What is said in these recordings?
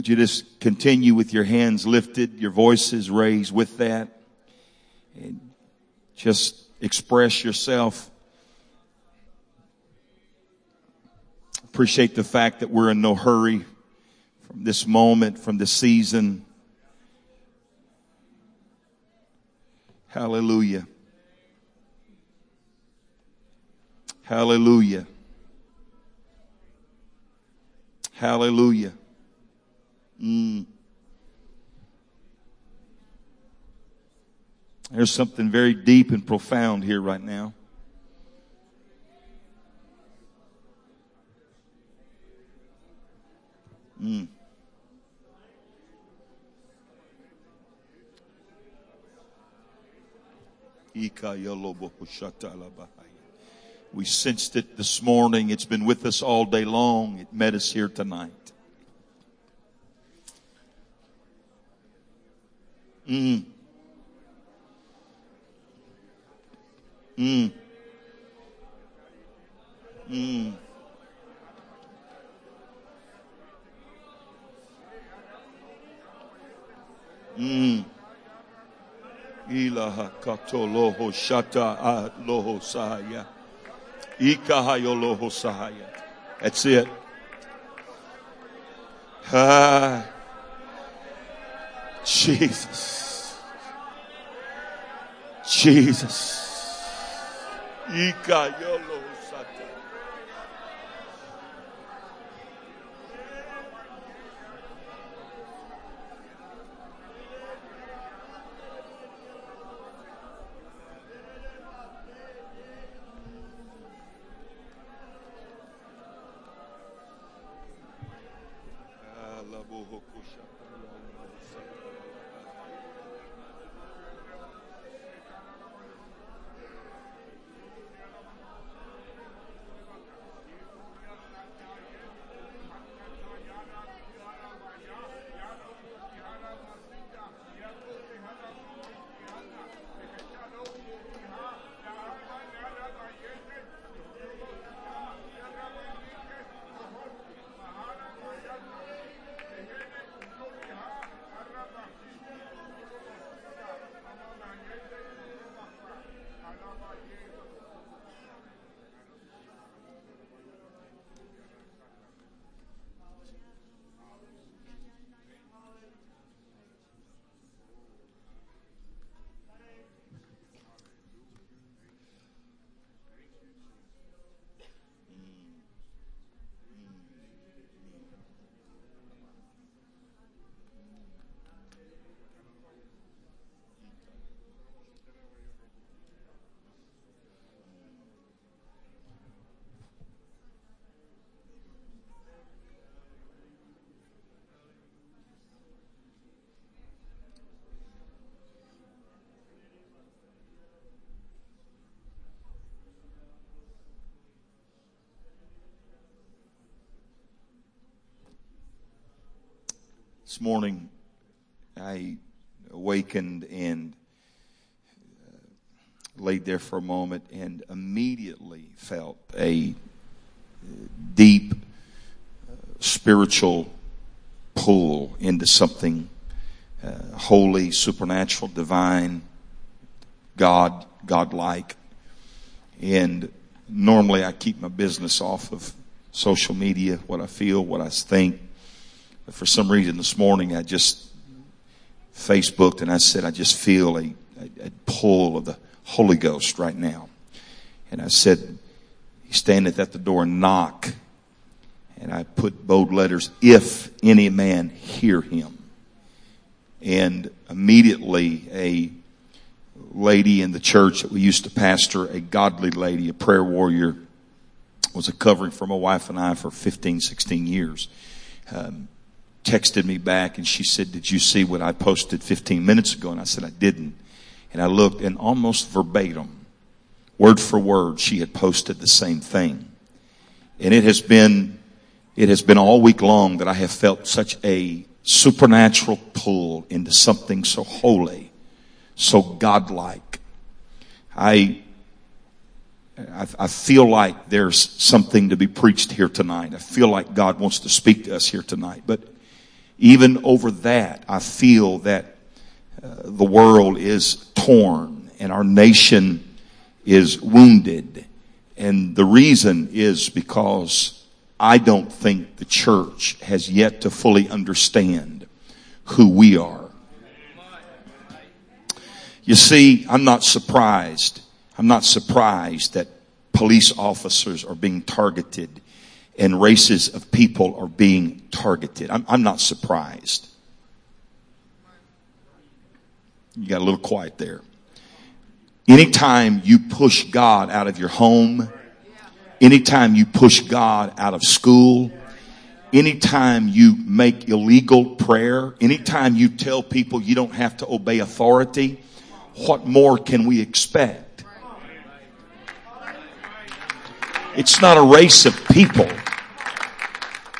Would you just continue with your hands lifted, your voices raised with that? And just express yourself. Appreciate the fact that we're in no hurry from this moment, from this season. Hallelujah. Hallelujah. Hallelujah. Mm. There's something very deep and profound here right now. Mm. We sensed it this morning. It's been with us all day long. It met us here tonight. Mm. Mm. Mm. Mm. Ilaha katoloho shata loho sahaya. Ikahayo sahaya. That's it. Ah. Jesus. Jesus. Ikayolo This morning, I awakened and uh, laid there for a moment and immediately felt a deep uh, spiritual pull into something uh, holy, supernatural, divine, God, godlike. And normally I keep my business off of social media, what I feel, what I think. For some reason this morning I just Facebooked and I said, I just feel a, a, a pull of the Holy Ghost right now. And I said, He's standing at the door and knock. And I put bold letters, if any man hear him. And immediately a lady in the church that we used to pastor, a godly lady, a prayer warrior, was a covering for my wife and I for 15, 16 years. Um, texted me back and she said, did you see what I posted 15 minutes ago? And I said, I didn't. And I looked and almost verbatim, word for word, she had posted the same thing. And it has been, it has been all week long that I have felt such a supernatural pull into something so holy, so godlike. I, I, I, feel like there's something to be preached here tonight. I feel like God wants to speak to us here tonight. But even over that, I feel that uh, the world is torn and our nation is wounded. And the reason is because I don't think the church has yet to fully understand who we are. You see, I'm not surprised. I'm not surprised that police officers are being targeted and races of people are being targeted. I'm, I'm not surprised. You got a little quiet there. Anytime you push God out of your home, anytime you push God out of school, anytime you make illegal prayer, anytime you tell people you don't have to obey authority, what more can we expect? It's not a race of people.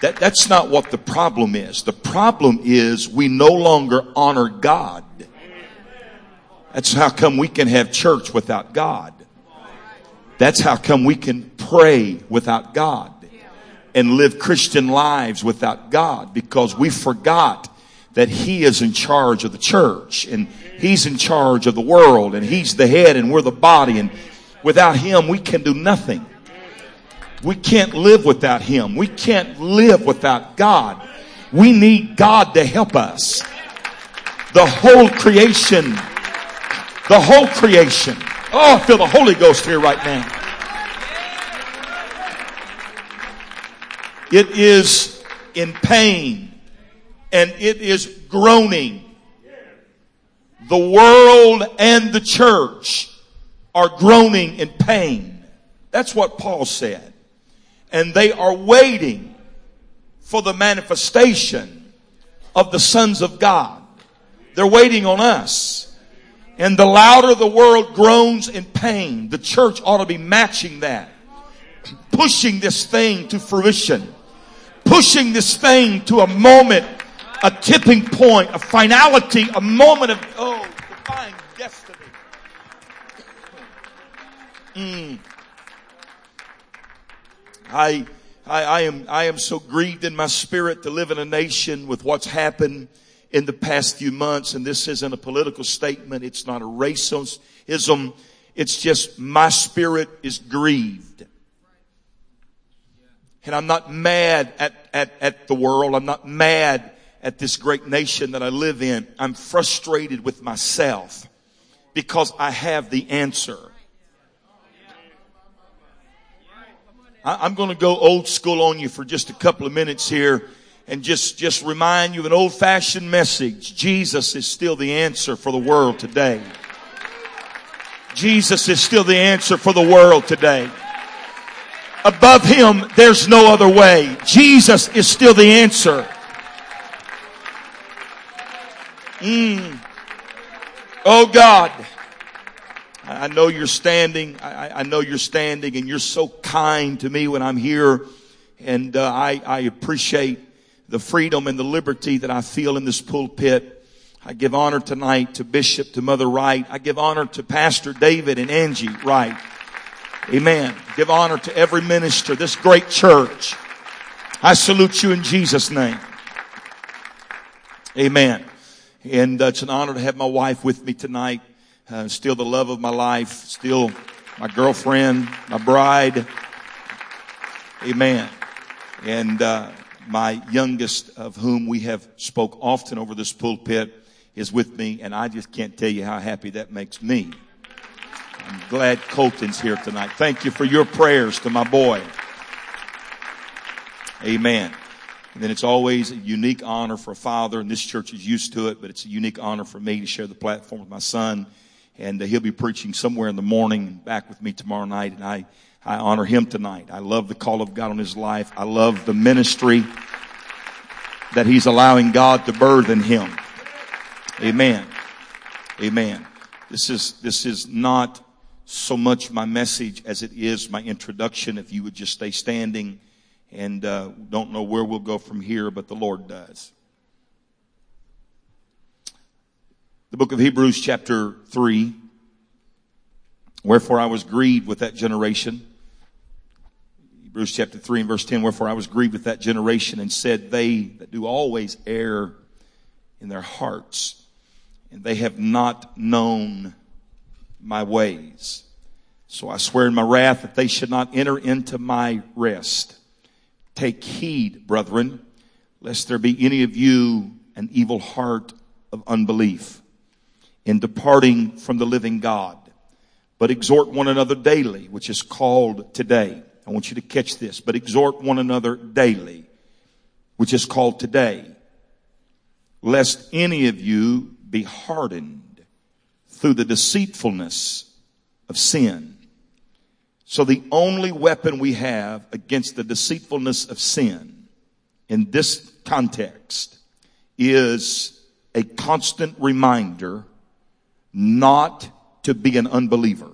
That, that's not what the problem is. The problem is we no longer honor God. That's how come we can have church without God. That's how come we can pray without God and live Christian lives without God because we forgot that He is in charge of the church and He's in charge of the world and He's the head and we're the body and without Him we can do nothing. We can't live without Him. We can't live without God. We need God to help us. The whole creation, the whole creation. Oh, I feel the Holy Ghost here right now. It is in pain and it is groaning. The world and the church are groaning in pain. That's what Paul said. And they are waiting for the manifestation of the sons of God. They're waiting on us. And the louder the world groans in pain, the church ought to be matching that. Pushing this thing to fruition. Pushing this thing to a moment a tipping point, a finality, a moment of, oh, divine destiny. Mm. I, I, I am, I am so grieved in my spirit to live in a nation with what's happened in the past few months. And this isn't a political statement. It's not a racism. It's just my spirit is grieved. And I'm not mad at, at, at the world. I'm not mad at this great nation that I live in, I'm frustrated with myself because I have the answer. I'm going to go old school on you for just a couple of minutes here and just, just remind you of an old fashioned message. Jesus is still the answer for the world today. Jesus is still the answer for the world today. Above him, there's no other way. Jesus is still the answer. Mm. Oh God. I know you're standing. I, I, know you're standing and you're so kind to me when I'm here. And uh, I, I appreciate the freedom and the liberty that I feel in this pulpit. I give honor tonight to Bishop, to Mother Wright. I give honor to Pastor David and Angie Wright. Amen. Give honor to every minister, this great church. I salute you in Jesus' name. Amen. And uh, it's an honor to have my wife with me tonight. Uh, still the love of my life, still my girlfriend, my bride. Amen. And uh, my youngest, of whom we have spoke often over this pulpit, is with me, and I just can't tell you how happy that makes me. I'm glad Colton's here tonight. Thank you for your prayers to my boy. Amen. And then it's always a unique honor for a father, and this church is used to it, but it's a unique honor for me to share the platform with my son. And uh, he'll be preaching somewhere in the morning back with me tomorrow night. And I, I honor him tonight. I love the call of God on his life. I love the ministry that he's allowing God to birth in him. Amen. Amen. This is, this is not so much my message as it is my introduction. If you would just stay standing and uh, don't know where we'll go from here, but the Lord does. The book of Hebrews, chapter 3. Wherefore I was grieved with that generation. Hebrews chapter 3 and verse 10, wherefore I was grieved with that generation and said, they that do always err in their hearts, and they have not known my ways. So I swear in my wrath that they should not enter into my rest. Take heed, brethren, lest there be any of you an evil heart of unbelief in departing from the living God. But exhort one another daily, which is called today. I want you to catch this, but exhort one another daily, which is called today, lest any of you be hardened through the deceitfulness of sin. So the only weapon we have against the deceitfulness of sin in this context is a constant reminder not to be an unbeliever.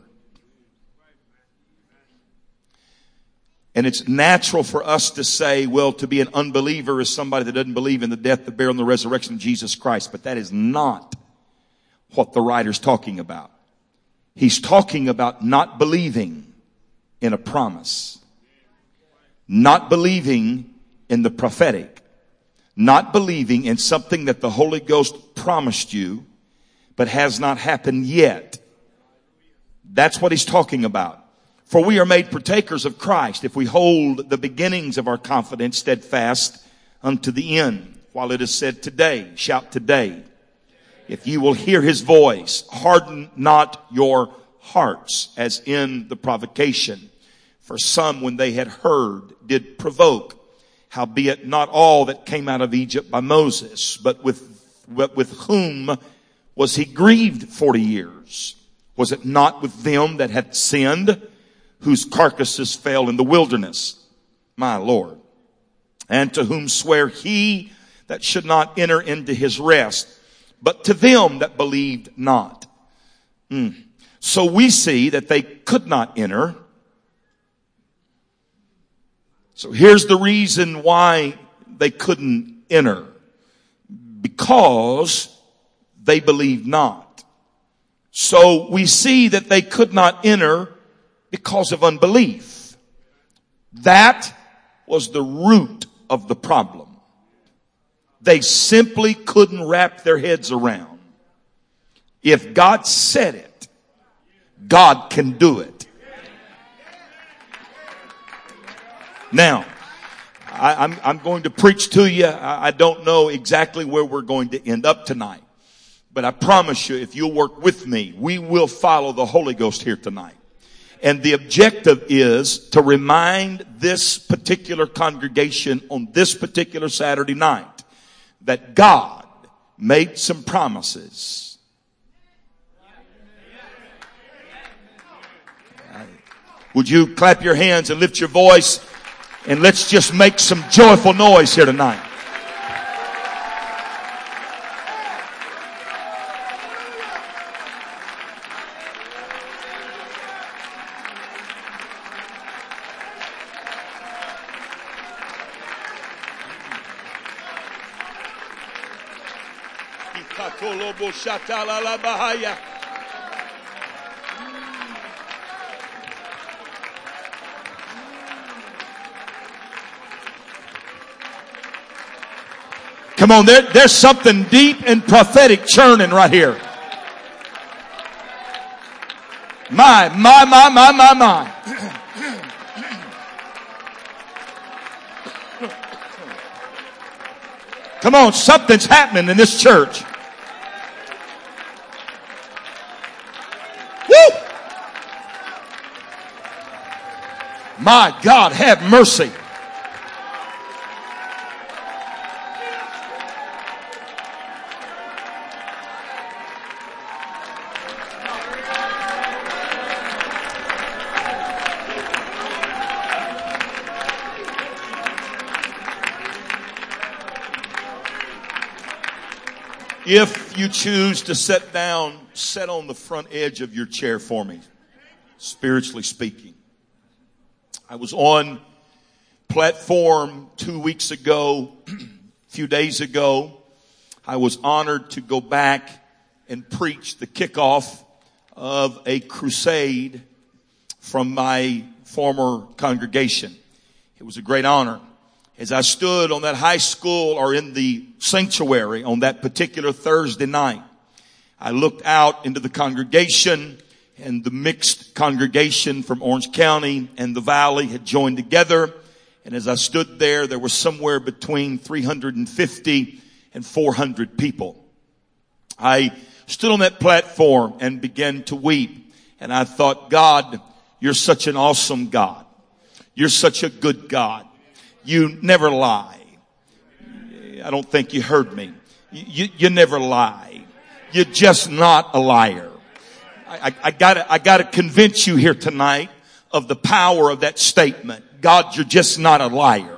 And it's natural for us to say, well, to be an unbeliever is somebody that doesn't believe in the death, the burial, and the resurrection of Jesus Christ. But that is not what the writer's talking about. He's talking about not believing in a promise. Not believing in the prophetic. Not believing in something that the Holy Ghost promised you, but has not happened yet. That's what he's talking about. For we are made partakers of Christ if we hold the beginnings of our confidence steadfast unto the end. While it is said today, shout today. If you will hear his voice, harden not your hearts as in the provocation. For some, when they had heard, did provoke. Howbeit not all that came out of Egypt by Moses, but with, but with whom was he grieved 40 years? Was it not with them that had sinned, whose carcasses fell in the wilderness? My Lord. And to whom swear he that should not enter into his rest, but to them that believed not. Mm. So we see that they could not enter. So here's the reason why they couldn't enter. Because they believed not. So we see that they could not enter because of unbelief. That was the root of the problem. They simply couldn't wrap their heads around. If God said it, God can do it. Now, I, am going to preach to you. I, I don't know exactly where we're going to end up tonight. But I promise you, if you'll work with me, we will follow the Holy Ghost here tonight. And the objective is to remind this particular congregation on this particular Saturday night that God made some promises Would you clap your hands and lift your voice? And let's just make some joyful noise here tonight. Come on, there, there's something deep and prophetic churning right here. My, my, my, my, my, my. Come on, something's happening in this church. My God, have mercy. If you choose to sit down, sit on the front edge of your chair for me, spiritually speaking. I was on platform two weeks ago, a few days ago. I was honored to go back and preach the kickoff of a crusade from my former congregation. It was a great honor. As I stood on that high school or in the sanctuary on that particular Thursday night, I looked out into the congregation and the mixed congregation from Orange County and the Valley had joined together. And as I stood there, there was somewhere between 350 and 400 people. I stood on that platform and began to weep. And I thought, God, you're such an awesome God. You're such a good God. You never lie. I don't think you heard me. You, you never lie. You're just not a liar. I, I, gotta, I gotta convince you here tonight of the power of that statement. God, you're just not a liar.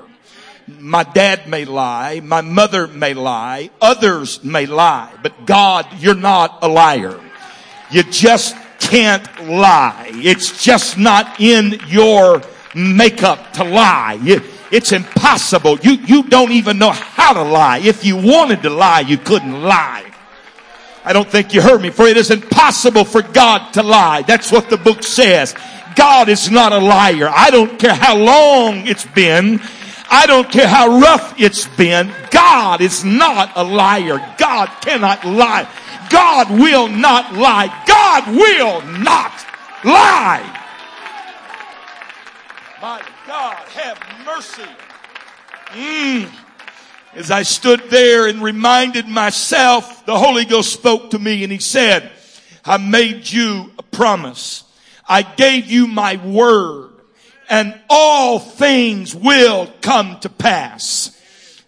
My dad may lie. My mother may lie. Others may lie. But God, you're not a liar. You just can't lie. It's just not in your makeup to lie. It's impossible. You, you don't even know how to lie. If you wanted to lie, you couldn't lie. I don't think you heard me. For it is impossible for God to lie. That's what the book says. God is not a liar. I don't care how long it's been. I don't care how rough it's been. God is not a liar. God cannot lie. God will not lie. God will not lie. My God, have mercy. Mm. As I stood there and reminded myself, the Holy Ghost spoke to me and he said, I made you a promise. I gave you my word and all things will come to pass.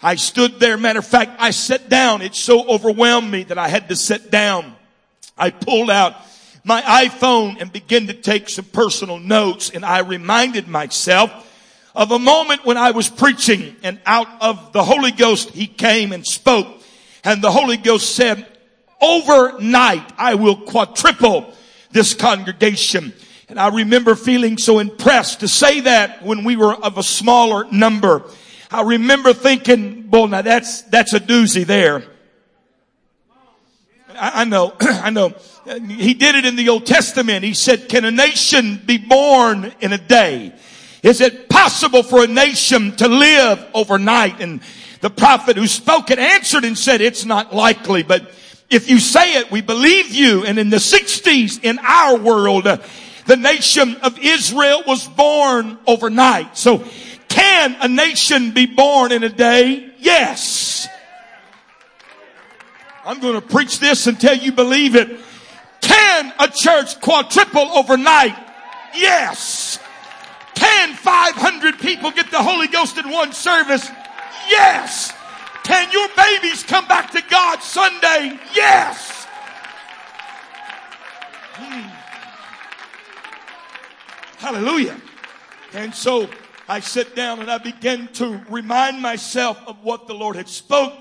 I stood there. Matter of fact, I sat down. It so overwhelmed me that I had to sit down. I pulled out my iPhone and began to take some personal notes and I reminded myself of a moment when I was preaching and out of the Holy Ghost, He came and spoke and the Holy Ghost said, overnight I will quadruple this congregation. And I remember feeling so impressed to say that when we were of a smaller number. I remember thinking, boy, now that's, that's a doozy there. I, I know, I know. He did it in the Old Testament. He said, can a nation be born in a day? Is it possible for a nation to live overnight? And the prophet who spoke it answered and said, it's not likely, but if you say it, we believe you. And in the 60s in our world, uh, the nation of Israel was born overnight. So can a nation be born in a day? Yes. I'm going to preach this until you believe it. Can a church quadruple overnight? Yes. Can 500 people get the Holy Ghost in one service? Yes. Can your babies come back to God Sunday? Yes. Hmm. Hallelujah. And so I sit down and I begin to remind myself of what the Lord had spoke.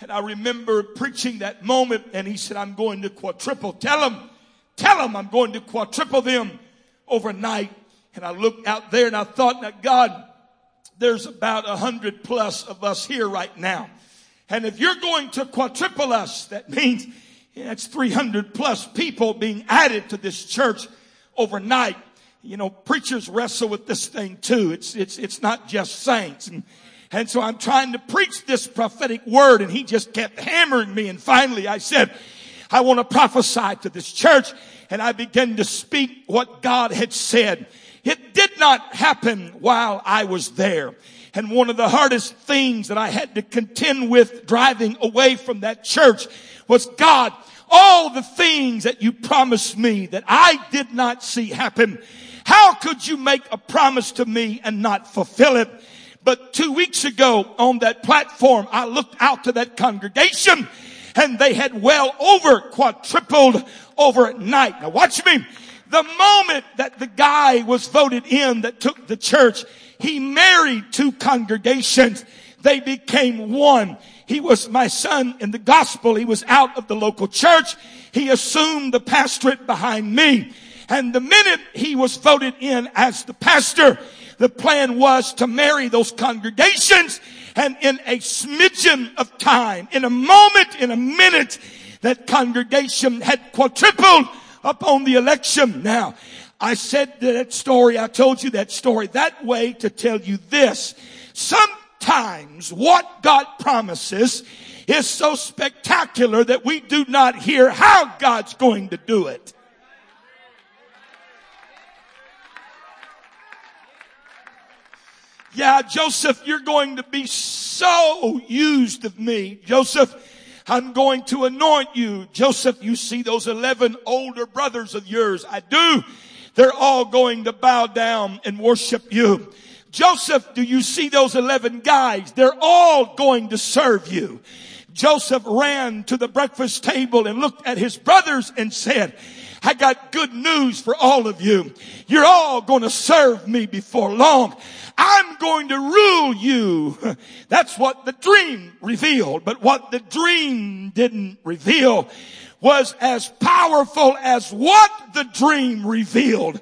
And I remember preaching that moment and he said, I'm going to quadruple. Tell them, tell them I'm going to quadruple them overnight. And I looked out there and I thought, now God, there's about a hundred plus of us here right now. And if you're going to quadruple us, that means that's 300 plus people being added to this church overnight you know, preachers wrestle with this thing too. It's, it's, it's not just saints. And, and so I'm trying to preach this prophetic word and he just kept hammering me. And finally I said, I want to prophesy to this church. And I began to speak what God had said. It did not happen while I was there. And one of the hardest things that I had to contend with driving away from that church was God, all the things that you promised me that I did not see happen. How could you make a promise to me and not fulfill it? But two weeks ago on that platform, I looked out to that congregation and they had well over quadrupled overnight. Now watch me. The moment that the guy was voted in that took the church, he married two congregations. They became one. He was my son in the gospel. He was out of the local church. He assumed the pastorate behind me. And the minute he was voted in as the pastor, the plan was to marry those congregations and in a smidgen of time, in a moment, in a minute, that congregation had quadrupled upon the election. Now, I said that story, I told you that story that way to tell you this. Sometimes what God promises is so spectacular that we do not hear how God's going to do it. Yeah, Joseph, you're going to be so used of me. Joseph, I'm going to anoint you. Joseph, you see those 11 older brothers of yours. I do. They're all going to bow down and worship you. Joseph, do you see those 11 guys? They're all going to serve you. Joseph ran to the breakfast table and looked at his brothers and said, I got good news for all of you. You're all going to serve me before long. I'm going to rule you. That's what the dream revealed. But what the dream didn't reveal was as powerful as what the dream revealed.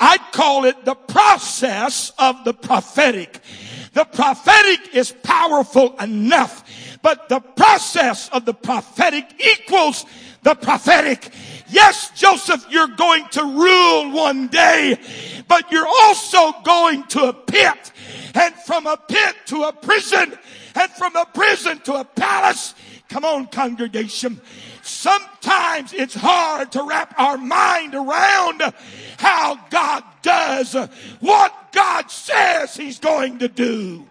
I'd call it the process of the prophetic. The prophetic is powerful enough, but the process of the prophetic equals the prophetic. Yes, Joseph, you're going to rule one day, but you're also going to a pit and from a pit to a prison and from a prison to a palace. Come on, congregation. Sometimes it's hard to wrap our mind around how God does what God says He's going to do.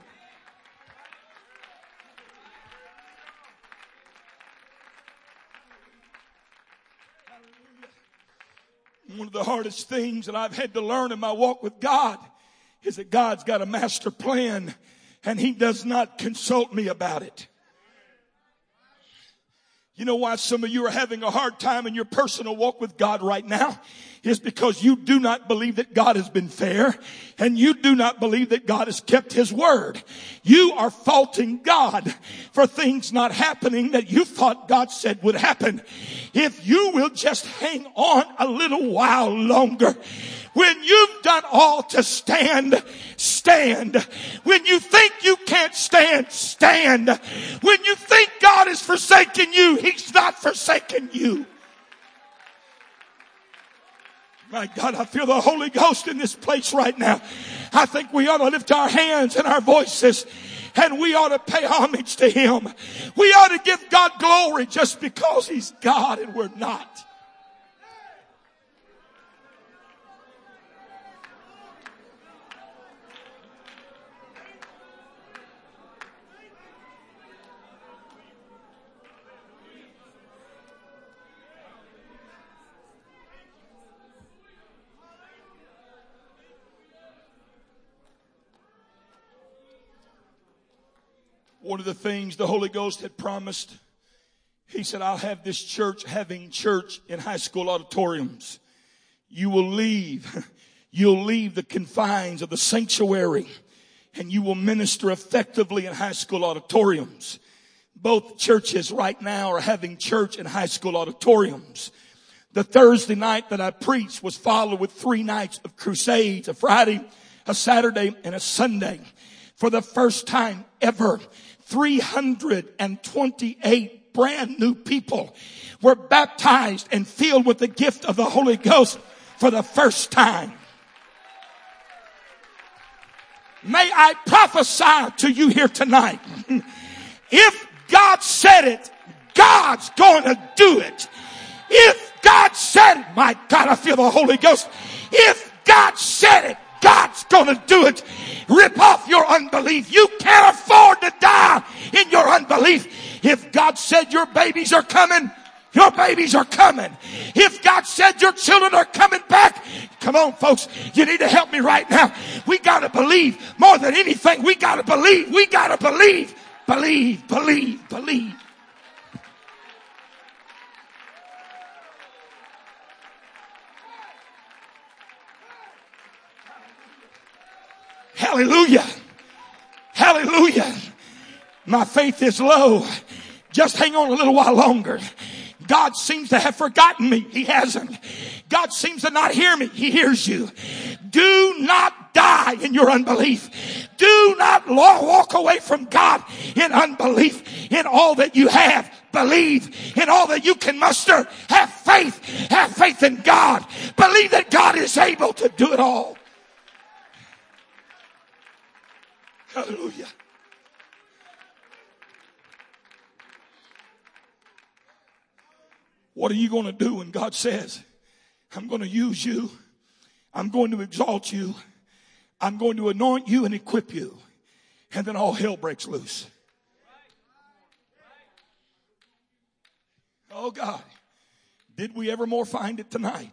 One of the hardest things that I've had to learn in my walk with God is that God's got a master plan and He does not consult me about it. You know why some of you are having a hard time in your personal walk with God right now? Is because you do not believe that God has been fair and you do not believe that God has kept His word. You are faulting God for things not happening that you thought God said would happen. If you will just hang on a little while longer, when you've done all to stand, stand. When you think you can't stand, stand. When you think God is forsaken you, He's not forsaken you. My God, I feel the Holy Ghost in this place right now. I think we ought to lift our hands and our voices and we ought to pay homage to Him. We ought to give God glory just because He's God and we're not. One of the things the Holy Ghost had promised, He said, I'll have this church having church in high school auditoriums. You will leave, you'll leave the confines of the sanctuary and you will minister effectively in high school auditoriums. Both churches right now are having church in high school auditoriums. The Thursday night that I preached was followed with three nights of crusades, a Friday, a Saturday, and a Sunday. For the first time ever, 328 brand new people were baptized and filled with the gift of the Holy Ghost for the first time. May I prophesy to you here tonight. If God said it, God's going to do it. If God said it, my God, I feel the Holy Ghost. If God said it, God's gonna do it. Rip off your unbelief. You can't afford to die in your unbelief. If God said your babies are coming, your babies are coming. If God said your children are coming back, come on folks, you need to help me right now. We gotta believe more than anything. We gotta believe. We gotta believe. Believe, believe, believe. Hallelujah. Hallelujah. My faith is low. Just hang on a little while longer. God seems to have forgotten me. He hasn't. God seems to not hear me. He hears you. Do not die in your unbelief. Do not walk away from God in unbelief in all that you have. Believe in all that you can muster. Have faith. Have faith in God. Believe that God is able to do it all. Hallelujah. What are you going to do when God says, I'm going to use you. I'm going to exalt you. I'm going to anoint you and equip you. And then all hell breaks loose. Oh God, did we ever more find it tonight?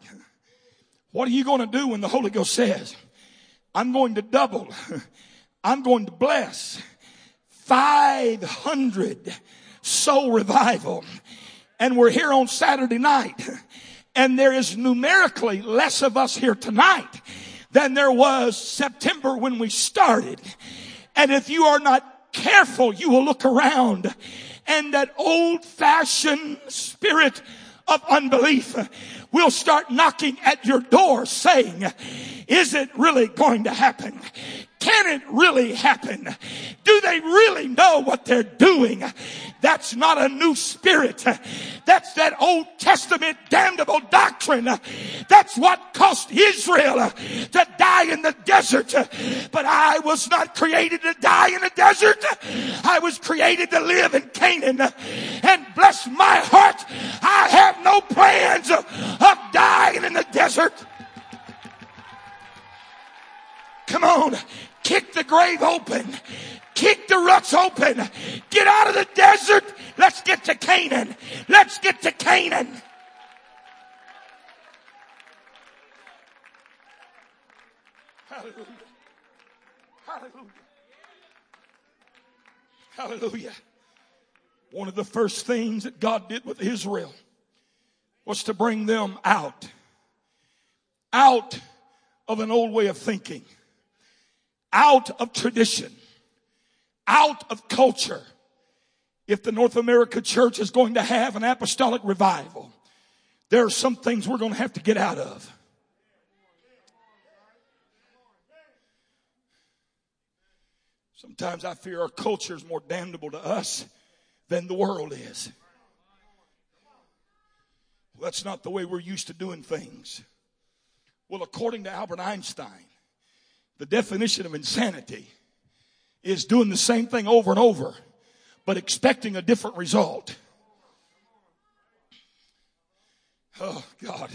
What are you going to do when the Holy Ghost says, I'm going to double, I'm going to bless 500 soul revival and we're here on Saturday night and there is numerically less of us here tonight than there was September when we started. And if you are not careful, you will look around and that old fashioned spirit of unbelief will start knocking at your door saying, is it really going to happen? Can it really happen? Do they really know what they're doing? That's not a new spirit. That's that Old Testament damnable doctrine. That's what cost Israel to die in the desert. But I was not created to die in the desert. I was created to live in Canaan. And bless my heart, I have no plans of dying in the desert. Come on. Kick the grave open. Kick the ruts open. Get out of the desert. Let's get to Canaan. Let's get to Canaan. Hallelujah. Hallelujah. Hallelujah. One of the first things that God did with Israel was to bring them out. Out of an old way of thinking out of tradition, out of culture. If the North America church is going to have an apostolic revival, there are some things we're going to have to get out of. Sometimes I fear our culture is more damnable to us than the world is. Well, that's not the way we're used to doing things. Well, according to Albert Einstein, the definition of insanity is doing the same thing over and over, but expecting a different result. Oh God.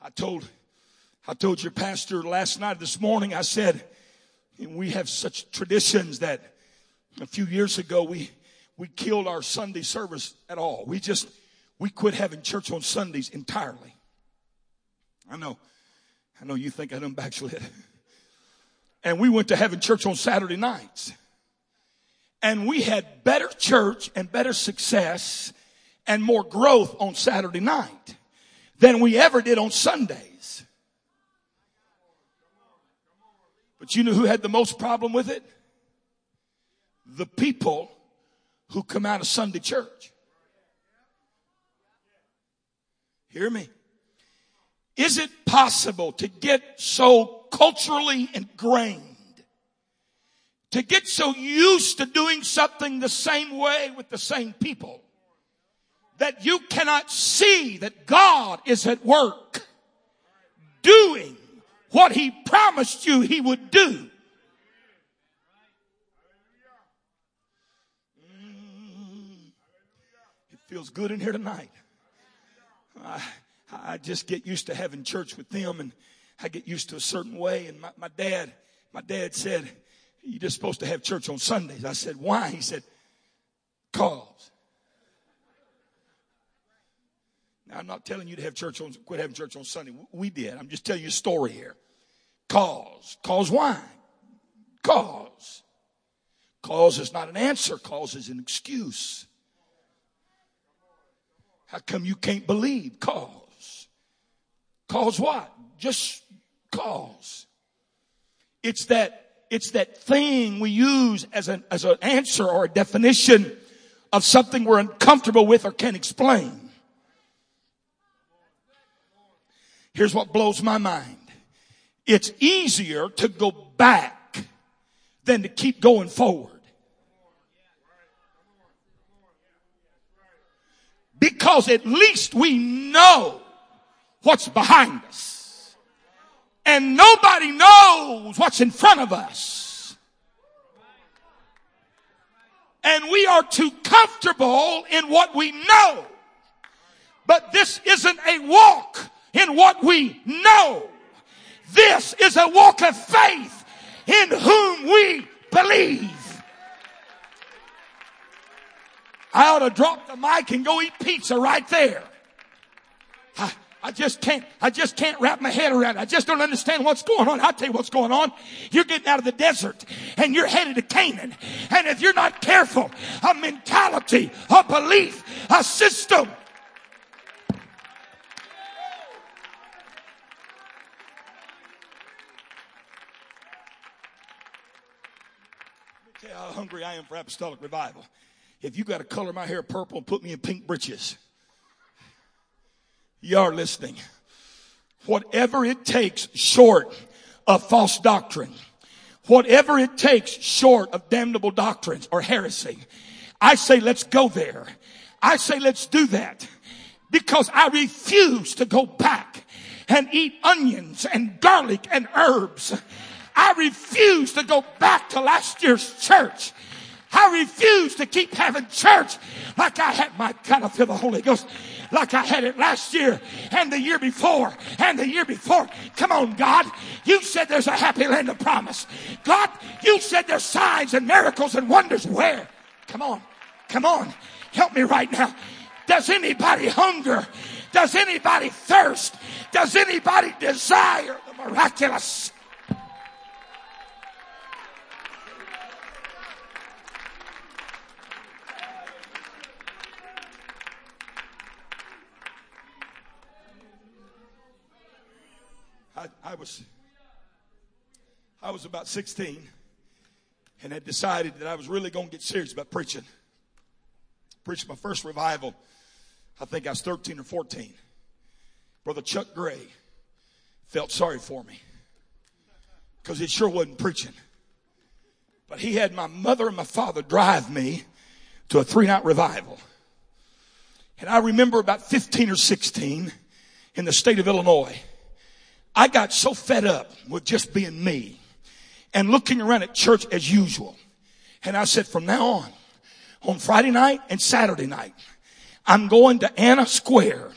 I told, I told your pastor last night, this morning, I said, we have such traditions that a few years ago we, we killed our Sunday service at all. We just, we quit having church on Sundays entirely. I know, I know you think I done backslid and we went to having church on Saturday nights. And we had better church and better success and more growth on Saturday night than we ever did on Sundays. But you know who had the most problem with it? The people who come out of Sunday church. Hear me. Is it possible to get so culturally ingrained. To get so used to doing something the same way with the same people that you cannot see that God is at work doing what he promised you he would do. Mm. It feels good in here tonight. I, I just get used to having church with them and I get used to a certain way. And my, my dad, my dad said, you're just supposed to have church on Sundays. I said, why? He said, cause. Now, I'm not telling you to have church on, quit having church on Sunday. We did. I'm just telling you a story here. Cause. Cause why? Cause. Cause is not an answer. Cause is an excuse. How come you can't believe? Cause. Cause what? Just cause. It's that, it's that thing we use as an, as an answer or a definition of something we're uncomfortable with or can't explain. Here's what blows my mind. It's easier to go back than to keep going forward. Because at least we know what's behind us. And nobody knows what's in front of us. And we are too comfortable in what we know. But this isn't a walk in what we know. This is a walk of faith in whom we believe. I ought to drop the mic and go eat pizza right there. I, I just can't, I just can't wrap my head around it. I just don't understand what's going on. I'll tell you what's going on. You're getting out of the desert and you're headed to Canaan. And if you're not careful, a mentality, a belief, a system how hungry I am for apostolic revival. If you got to color my hair purple and put me in pink breeches, you are listening. Whatever it takes short of false doctrine, whatever it takes short of damnable doctrines or heresy, I say let's go there. I say let's do that because I refuse to go back and eat onions and garlic and herbs I refuse to go back to last year's church. I refuse to keep having church like I had my God, I feel the Holy Ghost like I had it last year and the year before and the year before. Come on, God. You said there's a happy land of promise. God, you said there's signs and miracles and wonders. Where? Come on. Come on. Help me right now. Does anybody hunger? Does anybody thirst? Does anybody desire the miraculous? I, I was I was about 16 and had decided that I was really going to get serious about preaching. Preached my first revival. I think I was 13 or 14. Brother Chuck Gray felt sorry for me because it sure wasn't preaching. But he had my mother and my father drive me to a three night revival. And I remember about 15 or 16 in the state of Illinois. I got so fed up with just being me and looking around at church as usual. And I said, from now on, on Friday night and Saturday night, I'm going to Anna Square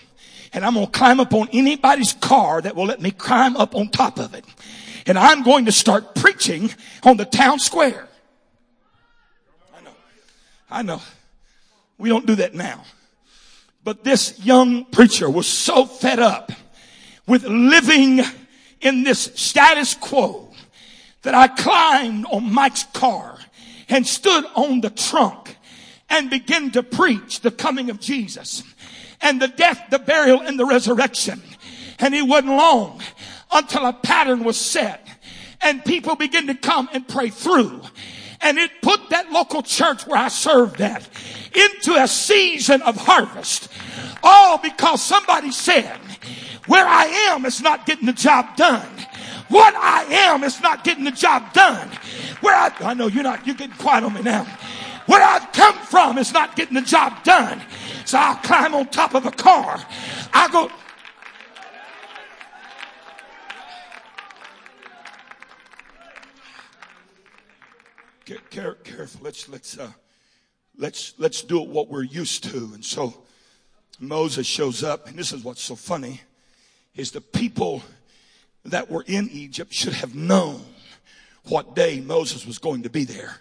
and I'm going to climb up on anybody's car that will let me climb up on top of it. And I'm going to start preaching on the town square. I know. I know. We don't do that now. But this young preacher was so fed up with living in this status quo that I climbed on Mike's car and stood on the trunk and began to preach the coming of Jesus and the death, the burial, and the resurrection. And it wasn't long until a pattern was set and people began to come and pray through. And it put that local church where I served at into a season of harvest. All because somebody said, where I am is not getting the job done. What I am is not getting the job done. Where I, I know you're not, you're getting quiet on me now. Where I've come from is not getting the job done. So I'll climb on top of a car. I go, Care, careful. Let's let's uh, let's let's do it what we're used to. And so Moses shows up, and this is what's so funny is the people that were in Egypt should have known what day Moses was going to be there.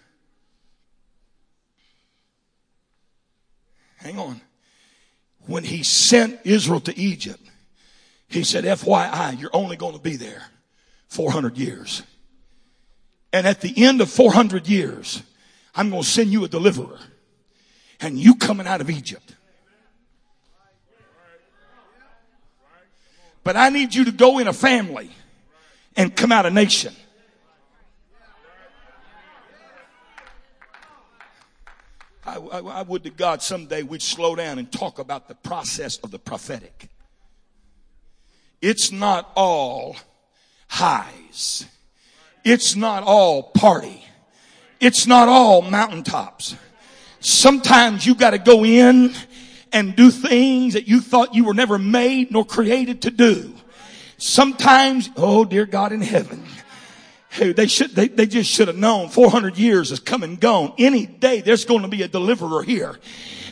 Hang on. When he sent Israel to Egypt, he said, FYI, you're only going to be there 400 years. And at the end of 400 years, I'm going to send you a deliverer. And you coming out of Egypt. But I need you to go in a family and come out a nation. I, I, I, would to God someday we'd slow down and talk about the process of the prophetic. It's not all highs. It's not all party. It's not all mountaintops. Sometimes you got to go in and do things that you thought you were never made nor created to do. Sometimes, oh dear God in heaven, Hey, they should, they, they just should have known 400 years is come and gone. Any day there's going to be a deliverer here.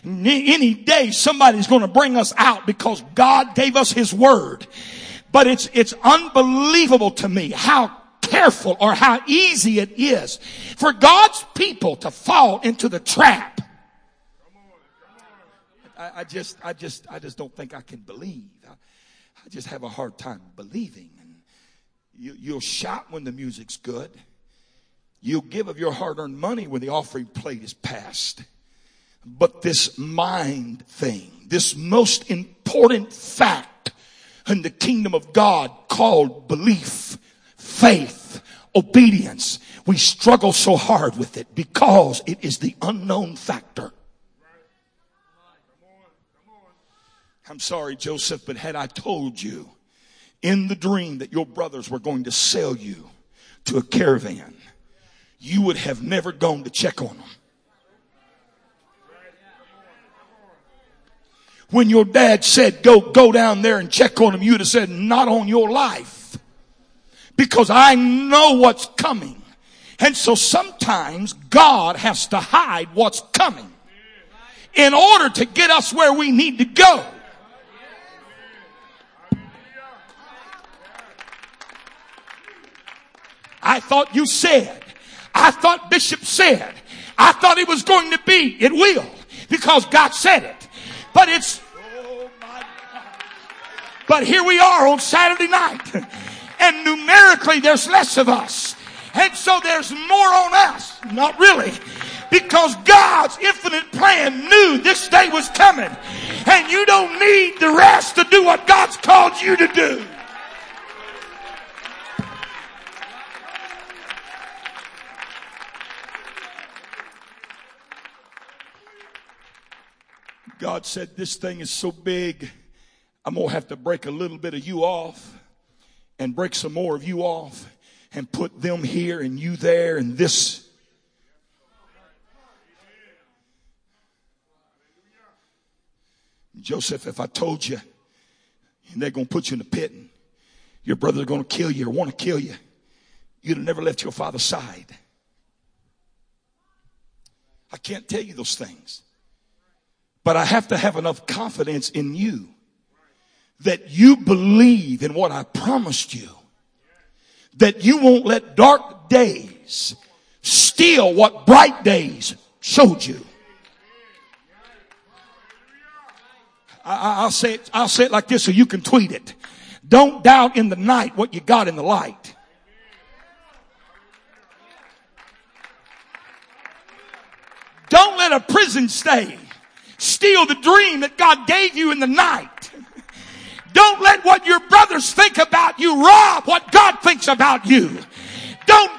Any day somebody's going to bring us out because God gave us his word. But it's, it's unbelievable to me how careful or how easy it is for God's people to fall into the trap. I, I just, I just, I just don't think I can believe. I, I just have a hard time believing. You, you'll shout when the music's good. You'll give of your hard earned money when the offering plate is passed. But this mind thing, this most important fact in the kingdom of God called belief, faith, obedience, we struggle so hard with it because it is the unknown factor. I'm sorry, Joseph, but had I told you in the dream that your brothers were going to sell you to a caravan, you would have never gone to check on them. When your dad said, go, go down there and check on them, you would have said, not on your life. Because I know what's coming. And so sometimes God has to hide what's coming in order to get us where we need to go. I thought you said. I thought Bishop said. I thought it was going to be. It will. Because God said it. But it's, but here we are on Saturday night. And numerically there's less of us. And so there's more on us. Not really. Because God's infinite plan knew this day was coming. And you don't need the rest to do what God's called you to do. God said, This thing is so big, I'm going to have to break a little bit of you off and break some more of you off and put them here and you there and this. Joseph, if I told you and they're going to put you in the pit and your brother's going to kill you or want to kill you, you'd have never left your father's side. I can't tell you those things. But I have to have enough confidence in you that you believe in what I promised you. That you won't let dark days steal what bright days showed you. I, will say it, I'll say it like this so you can tweet it. Don't doubt in the night what you got in the light. Don't let a prison stay steal the dream that God gave you in the night. Don't let what your brothers think about you rob what God thinks about you. Don't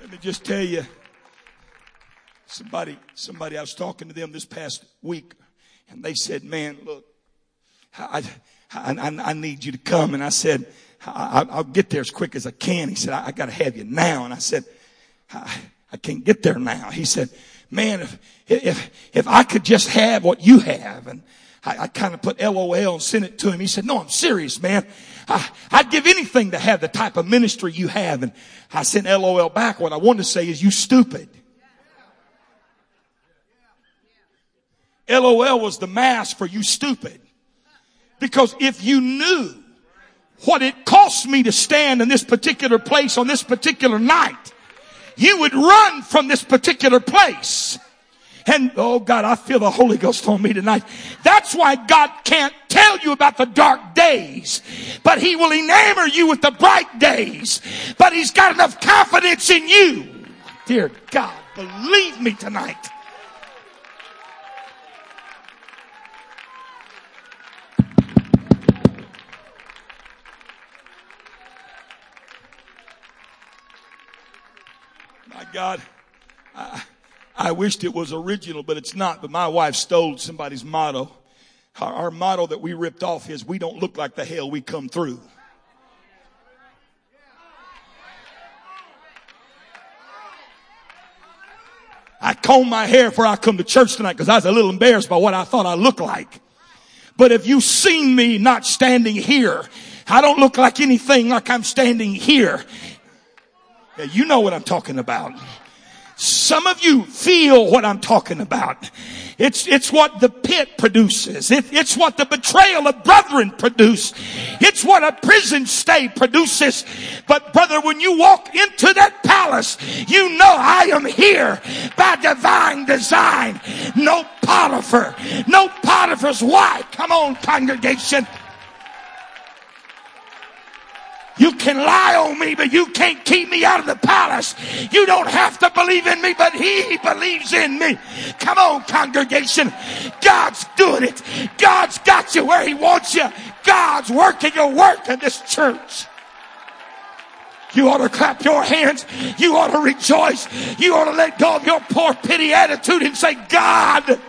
Let me just tell you somebody somebody I was talking to them this past week and they said, "Man, look, I I, I, I need you to come." And I said, I, will get there as quick as I can. He said, I, I got to have you now. And I said, I, I can't get there now. He said, man, if, if, if I could just have what you have. And I, I kind of put LOL and sent it to him. He said, no, I'm serious, man. I, I'd give anything to have the type of ministry you have. And I sent LOL back. What I wanted to say is you stupid. LOL was the mask for you stupid. Because if you knew what it cost me to stand in this particular place on this particular night, you would run from this particular place. And oh God, I feel the Holy Ghost on me tonight. That's why God can't tell you about the dark days, but He will enamor you with the bright days. But He's got enough confidence in you. Dear God, believe me tonight. God. I, I wished it was original, but it's not. But my wife stole somebody's motto. Our, our motto that we ripped off is we don't look like the hell we come through. I comb my hair before I come to church tonight because I was a little embarrassed by what I thought I looked like. But if you've seen me not standing here, I don't look like anything like I'm standing here. Yeah, you know what I'm talking about. Some of you feel what I'm talking about. It's, it's what the pit produces. It, it's what the betrayal of brethren produce. It's what a prison stay produces. But brother, when you walk into that palace, you know I am here by divine design. No Potiphar, no Potiphar's wife. Come on, congregation. You can lie on me, but you can't keep me out of the palace. You don't have to believe in me, but he believes in me. Come on, congregation. God's doing it. God's got you where he wants you. God's working your work in this church. You ought to clap your hands. You ought to rejoice. You ought to let go of your poor pity attitude and say, God,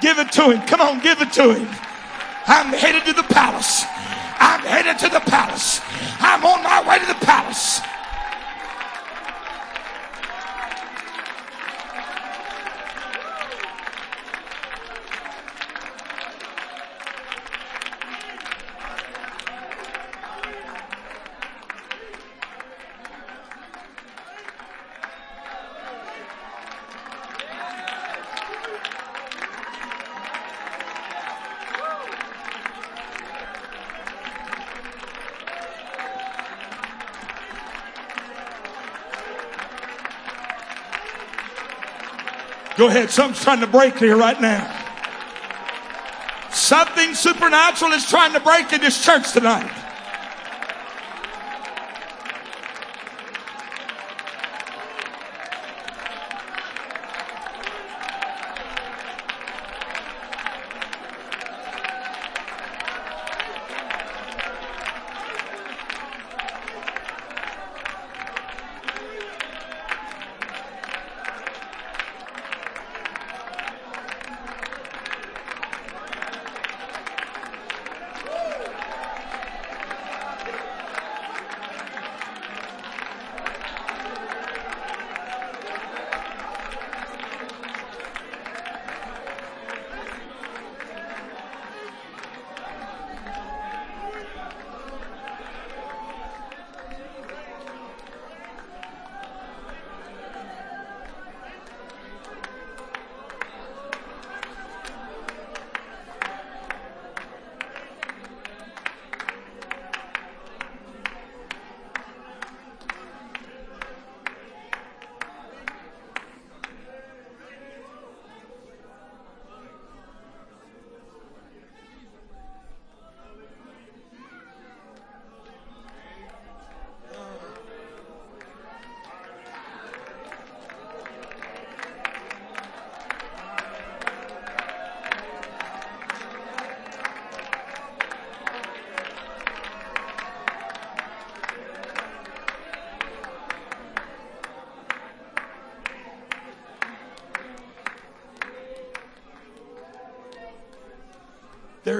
Give it to him. Come on, give it to him. I'm headed to the palace. I'm headed to the palace. I'm on my way to the palace. Go ahead. Something's trying to break here right now. Something supernatural is trying to break in this church tonight.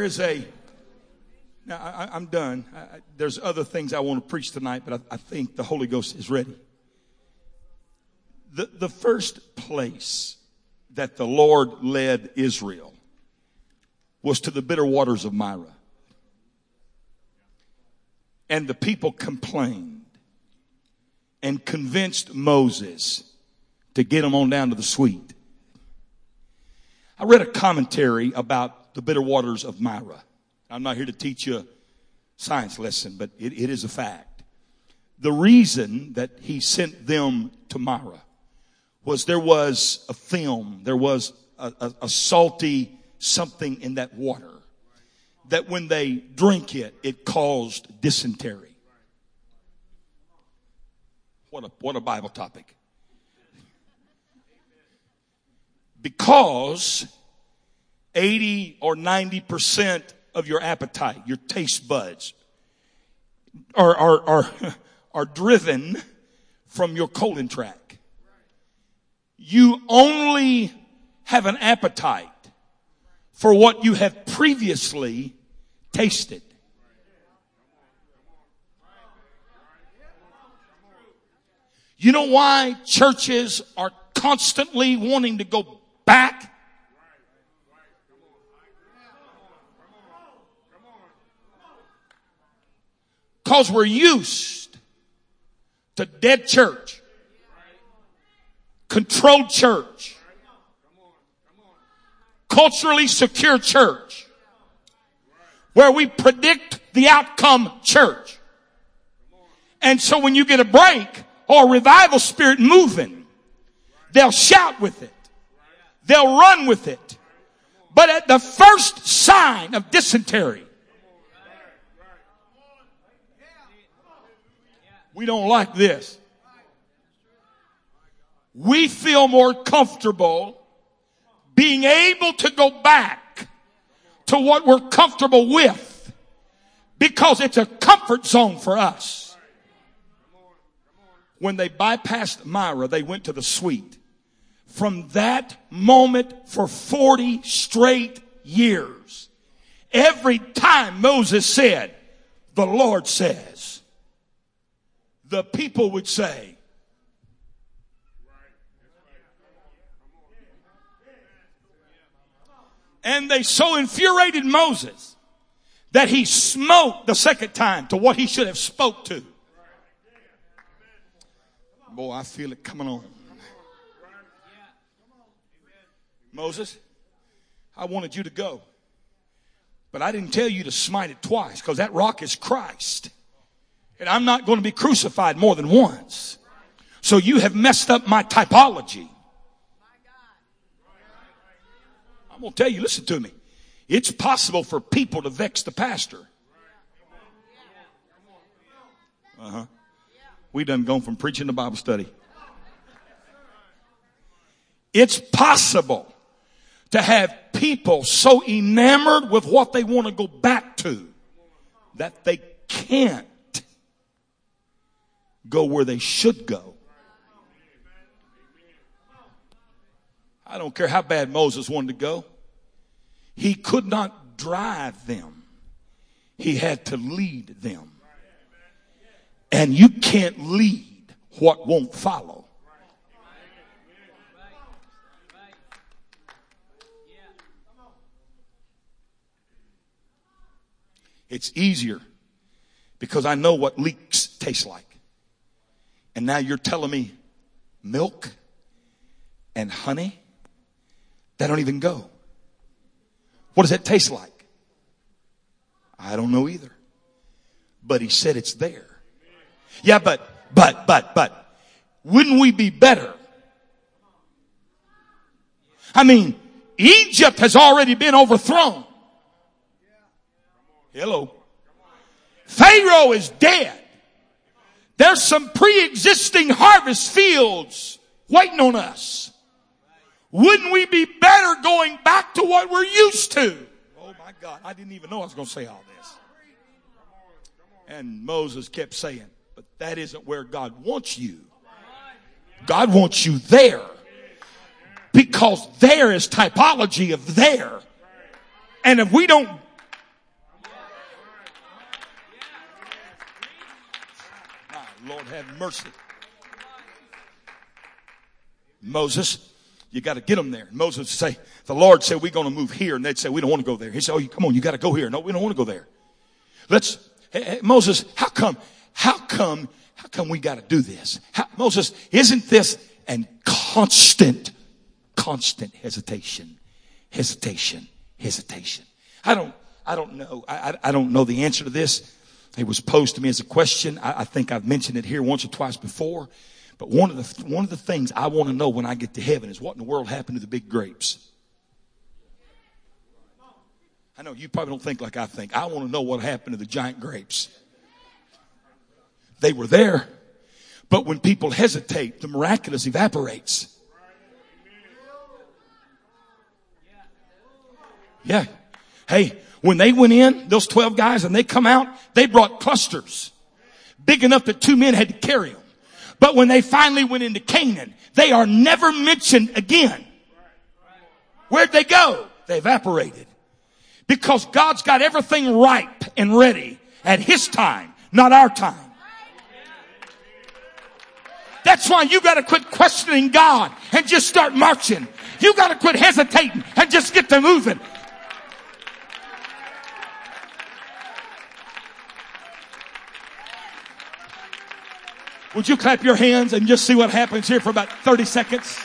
Is a, now I, am done. I, there's other things I want to preach tonight, but I, I think the Holy Ghost is ready. The, the first place that the Lord led Israel was to the bitter waters of Marah. And the people complained and convinced Moses to get them on down to the sweet. I read a commentary about the bitter waters of Marah. I'm not here to teach you a science lesson, but it, it is a fact. The reason that he sent them to Marah was there was a film, there was a, a, a salty something in that water that when they drink it, it caused dysentery. What a, what a Bible topic. Because 80 or 90% of your appetite, your taste buds, are, are, are, are driven from your colon tract. You only have an appetite for what you have previously tasted. You know why churches are constantly wanting to go back Because we're used to dead church, controlled church, culturally secure church, where we predict the outcome church. And so when you get a break or revival spirit moving, they'll shout with it. They'll run with it. But at the first sign of dysentery, we don't like this. We feel more comfortable being able to go back to what we're comfortable with because it's a comfort zone for us. When they bypassed Marah, they went to the sweet. From that moment for 40 straight years, every time Moses said, the Lord says, the people would say, And they so infuriated Moses that he smote the second time to what he should have spoke to. Boy, I feel it coming on. Moses, I wanted you to go. But I didn't tell you to smite it twice because that rock is Christ. And I'm not going to be crucified more than once. So you have messed up my typology. I'm going to tell you, listen to me. It's possible for people to vex the pastor. Uh huh. We done gone from preaching to Bible study. It's possible to have people so enamored with what they want to go back to that they can't go where they should go. I don't care how bad Moses wanted to go. He could not drive them. He had to lead them. And you can't lead what won't follow. It's easier because I know what leeks taste like. And now you're telling me milk and honey that don't even go. What does that taste like? I don't know either. But he said it's there. Yeah, but, but, but, but, wouldn't we be better? I mean, Egypt has already been overthrown. Hello. Pharaoh is dead. There's some pre-existing harvest fields waiting on us. Wouldn't we be better going back to what we're used to? Oh my God, I didn't even know I was going to say all this. And Moses kept saying, but that isn't where God wants you. God wants you there. Because there is typology of there. And if we don't Lord have mercy. Moses, you got to get them there. Moses say, the Lord said, we're going to move here. And they'd say, we don't want to go there. He said, oh, come on, you got to go here. No, we don't want to go there. Let's, hey, hey, Moses, how come, how come, how come we got to do this? How, Moses, isn't this and constant, constant hesitation, hesitation, hesitation. I don't, I don't know. I, I, I don't know the answer to this. It was posed to me as a question. I, I think I've mentioned it here once or twice before. But one of the, one of the things I want to know when I get to heaven is what in the world happened to the big grapes? I know you probably don't think like I think. I want to know what happened to the giant grapes. They were there, but when people hesitate, the miraculous evaporates. Yeah. Hey, when they went in, those 12 guys, and they come out, they brought clusters big enough that two men had to carry them. But when they finally went into Canaan, they are never mentioned again. Where'd they go? They evaporated. Because God's got everything ripe and ready at His time, not our time. That's why you gotta quit questioning God and just start marching. You gotta quit hesitating and just get to moving. Would you clap your hands and just see what happens here for about 30 seconds?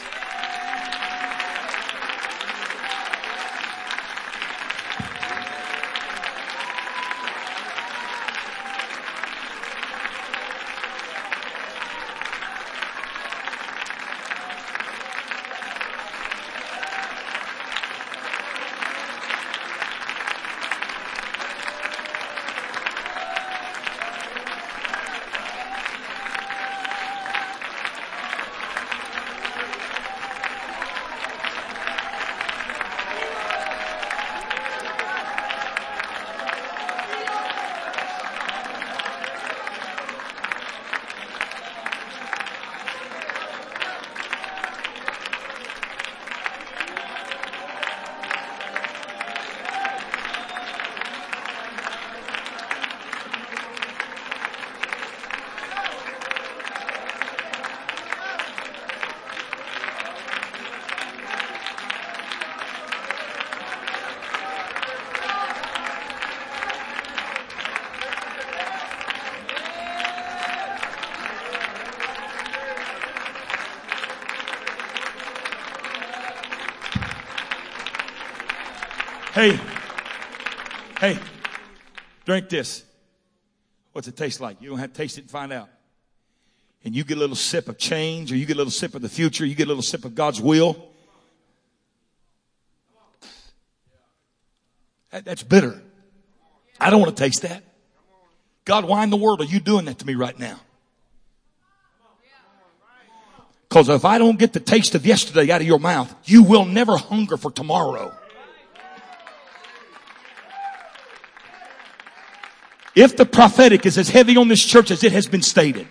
Drink this. What's it taste like? You don't have to taste it and find out. And you get a little sip of change, or you get a little sip of the future, you get a little sip of God's will. That, that's bitter. I don't want to taste that. God, why in the world are you doing that to me right now? Because if I don't get the taste of yesterday out of your mouth, you will never hunger for tomorrow. If the prophetic is as heavy on this church as it has been stated,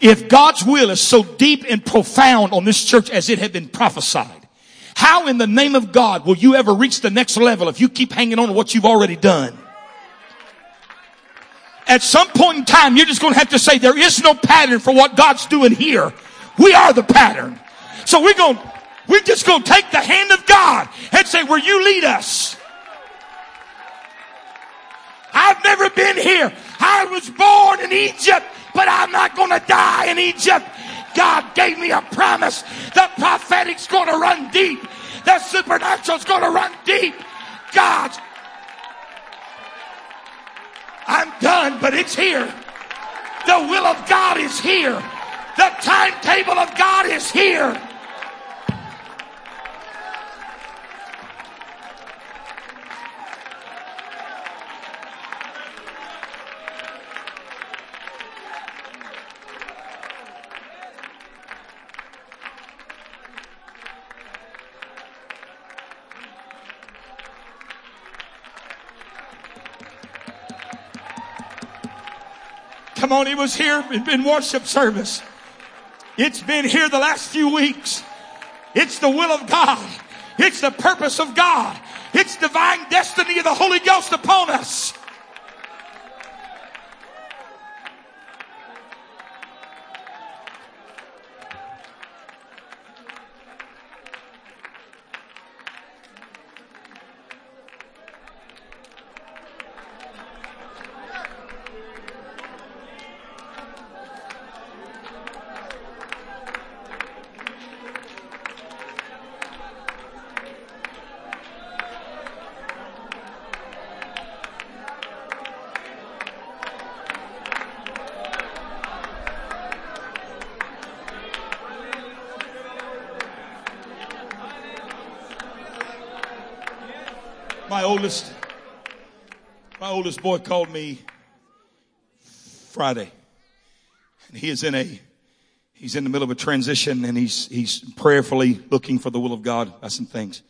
if God's will is so deep and profound on this church as it had been prophesied, how in the name of God will you ever reach the next level if you keep hanging on to what you've already done? At some point in time, you're just going to have to say there is no pattern for what God's doing here. We are the pattern. So we're going, we're just going to take the hand of God and say, where you lead us. I've never been here. I was born in Egypt, but I'm not going to die in Egypt. God gave me a promise. The prophetic's going to run deep. The supernatural's going to run deep. God, I'm done, but it's here. The will of God is here. The timetable of God is here. Come on, it was here in worship service. It's been here the last few weeks. It's the will of God. It's the purpose of God. It's divine destiny of the Holy Ghost upon us. Oldest, my oldest boy called me Friday. And he is in a, he's in the middle of a transition and he's, he's prayerfully looking for the will of God by some things.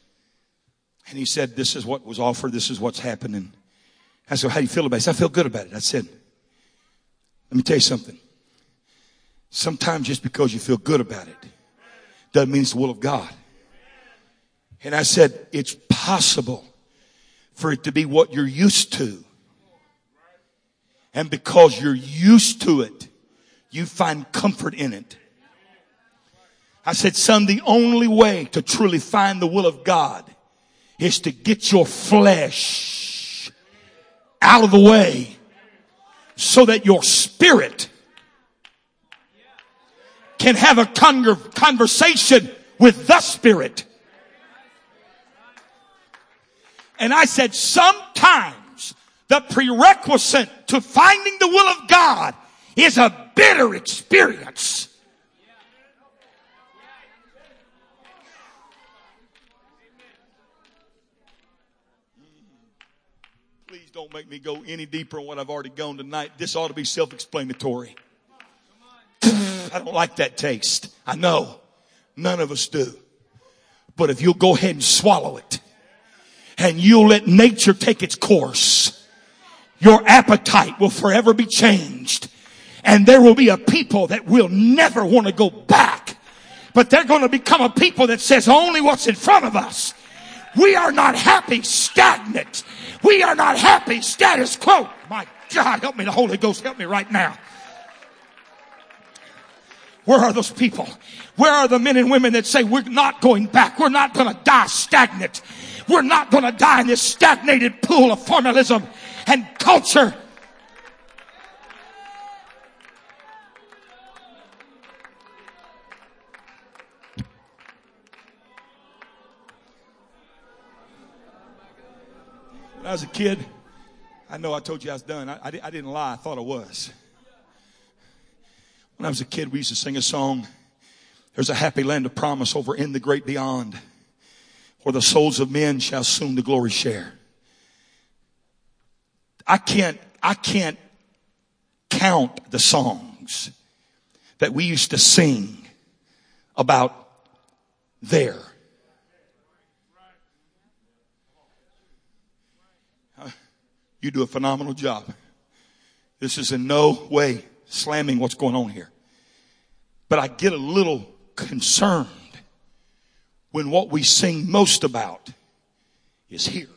And he said, this is what was offered. This is what's happening. I said, how do you feel about it? Said, I feel good about it. I said, let me tell you something. Sometimes just because you feel good about it doesn't mean it's the will of God. And I said, it's possible for it to be what you're used to. And because you're used to it, you find comfort in it. I said, son, the only way to truly find the will of God is to get your flesh out of the way so that your spirit can have a conversation with the spirit. And I said, sometimes the prerequisite to finding the will of God is a bitter experience. Please don't make me go any deeper on what I've already gone tonight. This ought to be self-explanatory. I don't like that taste. I know. None of us do. But if you'll go ahead and swallow it and you'll let nature take its course, your appetite will forever be changed. And there will be a people that will never want to go back. But they're going to become a people that says only what's in front of us. We are not happy stagnant. We are not happy status quo. My God, help me. The Holy Ghost, help me right now. Where are those people? Where are the men and women that say we're not going back? We're not going to die stagnant. We're not going to die in this stagnated pool of formalism and culture. When I was a kid, I know I told you I was done. I, I, I didn't lie. I thought I was. When I was a kid, we used to sing a song. There's a happy land of promise over in the great beyond where the souls of men shall soon the glory share. I can't, I can't count the songs that we used to sing about there. You do a phenomenal job. This is in no way slamming what's going on here. But I get a little concerned when what we sing most about is here.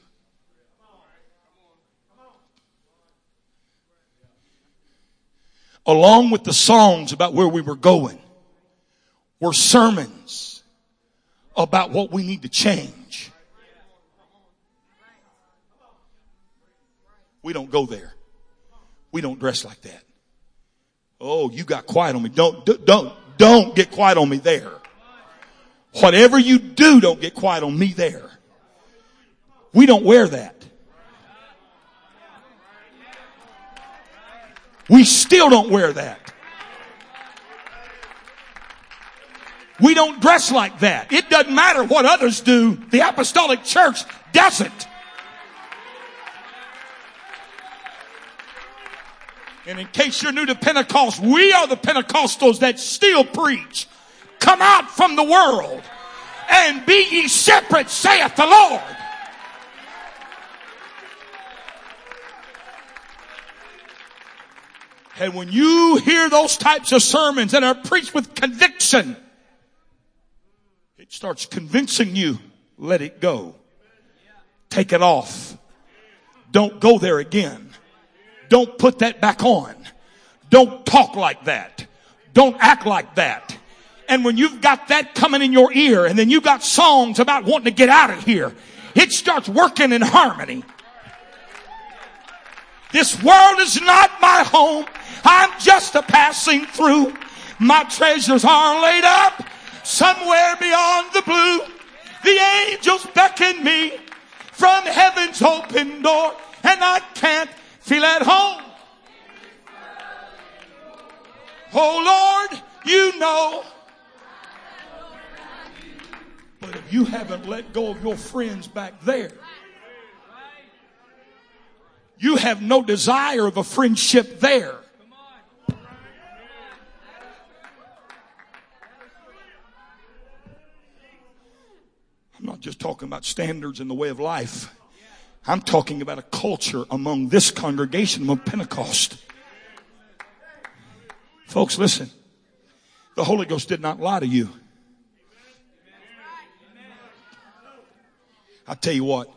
Along with the songs about where we were going were sermons about what we need to change. We don't go there. We don't dress like that. Oh, you got quiet on me. Don't, don't, don't get quiet on me there. Whatever you do, don't get quiet on me there. We don't wear that. We still don't wear that. We don't dress like that. It doesn't matter what others do. The apostolic church doesn't. And in case you're new to Pentecost, we are the Pentecostals that still preach. Come out from the world and be ye separate, saith the Lord. And when you hear those types of sermons that are preached with conviction, it starts convincing you, let it go. Take it off. Don't go there again. Don't put that back on. Don't talk like that. Don't act like that. And when you've got that coming in your ear and then you've got songs about wanting to get out of here, it starts working in harmony. This world is not my home. I'm just a passing through. My treasures are laid up somewhere beyond the blue. The angels beckon me from heaven's open door and I can't Feel at home. Oh Lord, you know. You haven't let go of your friends back there, you have no desire of a friendship there. I'm not just talking about standards in the way of life. I'm talking about a culture among this congregation of Pentecost. Folks, listen. The Holy Ghost did not lie to you. I tell you what,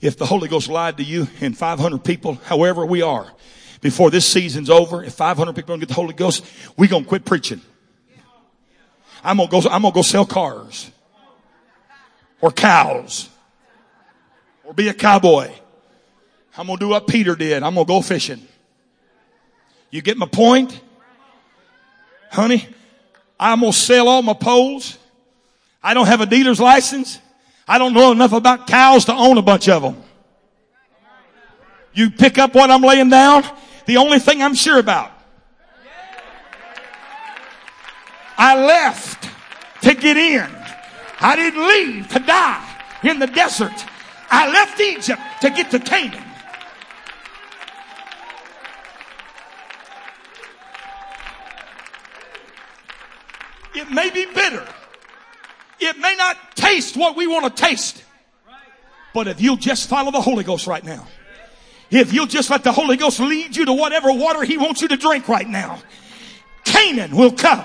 if the Holy Ghost lied to you and 500 people, however we are, before this season's over, if 500 people don't get the Holy Ghost, we're going to quit preaching. I'm gonna go, I'm gonna go sell cars or cows or be a cowboy. I'm gonna do what Peter did. I'm gonna go fishing. You get my point? Honey, I'm gonna sell all my poles. I don't have a dealer's license. I don't know enough about cows to own a bunch of them. You pick up what I'm laying down. The only thing I'm sure about. I left to get in. I didn't leave to die in the desert. I left Egypt to get to Canaan. It may be bitter. It may not taste what we want to taste. But if you'll just follow the Holy Ghost right now, if you'll just let the Holy Ghost lead you to whatever water He wants you to drink right now, Canaan will come.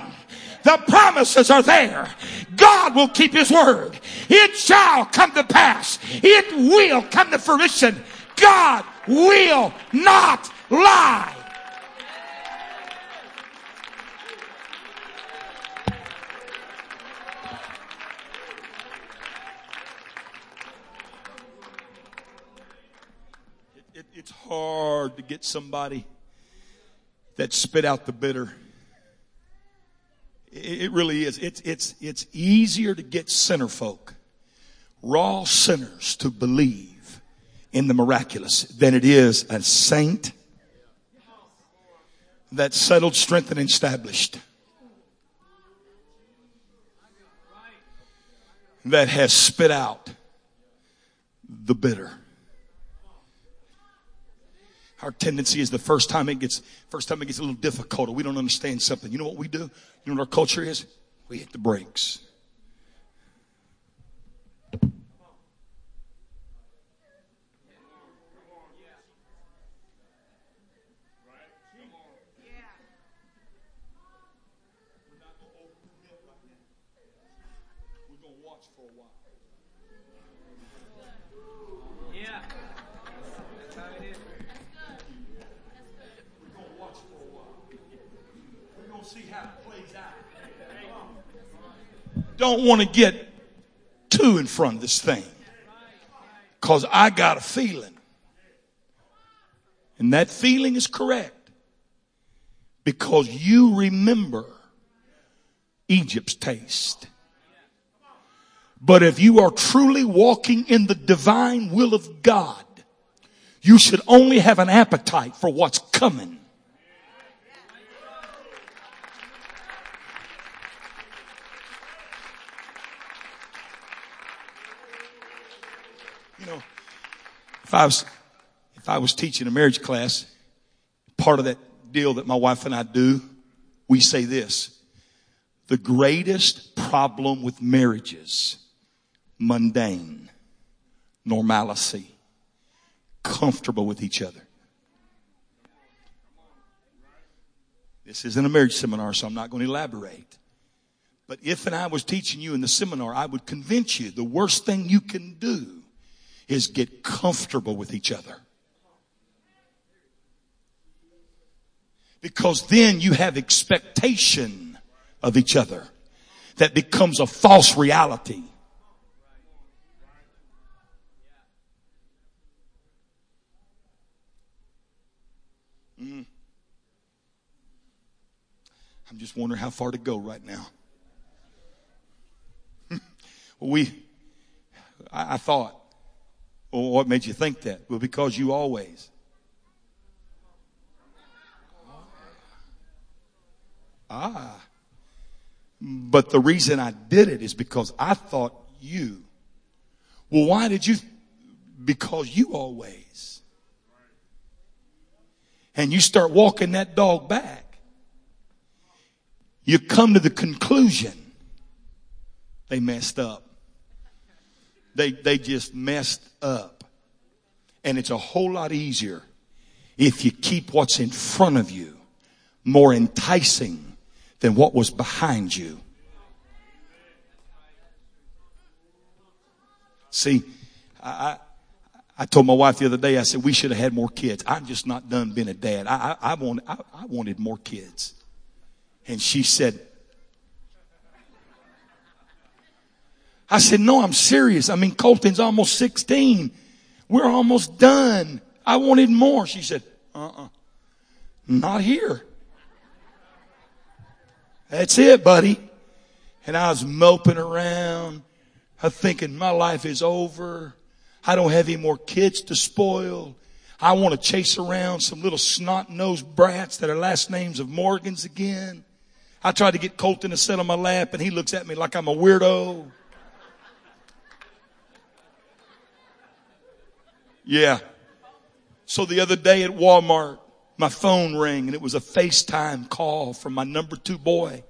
The promises are there. God will keep His word. It shall come to pass. It will come to fruition. God will not lie. Hard to get somebody that spit out the bitter. It, really is. It's, it's, it's easier to get sinner folk, raw sinners to believe in the miraculous than it is a saint that's settled, strengthened, and established. That has spit out the bitter our tendency is the first time it gets, first time it gets a little difficult or we don't understand something. You know what we do? You know what our culture is? We hit the brakes. Don't want to get too in front of this thing. Because I got a feeling. And that feeling is correct. Because you remember Egypt's taste. But if you are truly walking in the divine will of God, you should only have an appetite for what's coming if I was, if I was teaching a marriage class, part of that deal that my wife and I do, we say this. The greatest problem with marriages, mundane, normalcy, comfortable with each other. This isn't a marriage seminar, so I'm not going to elaborate. But if and I was teaching you in the seminar, I would convince you the worst thing you can do is get comfortable with each other. Because then you have expectation of each other that becomes a false reality. Mm. I'm just wondering how far to go right now. we, I, I thought what made you think that? Well, because you always. Ah. But the reason I did it is because I thought you. Well, why did you? Because you always. And you start walking that dog back. You come to the conclusion they messed up. They, they just messed up. And it's a whole lot easier if you keep what's in front of you more enticing than what was behind you. See, I, I told my wife the other day, I said, we should have had more kids. I'm just not done being a dad. I, I, I, want, I, I wanted more kids. And she said, I said, no, I'm serious. I mean, Colton's almost 16. We're almost done. I wanted more. She said, uh-uh. Not here. That's it, buddy. And I was moping around. I'm thinking my life is over. I don't have any more kids to spoil. I want to chase around some little snot-nosed brats that are last names of Morgans again. I tried to get Colton to sit on my lap and he looks at me like I'm a weirdo. Yeah. So the other day at Walmart, my phone rang and it was a FaceTime call from my number two boy.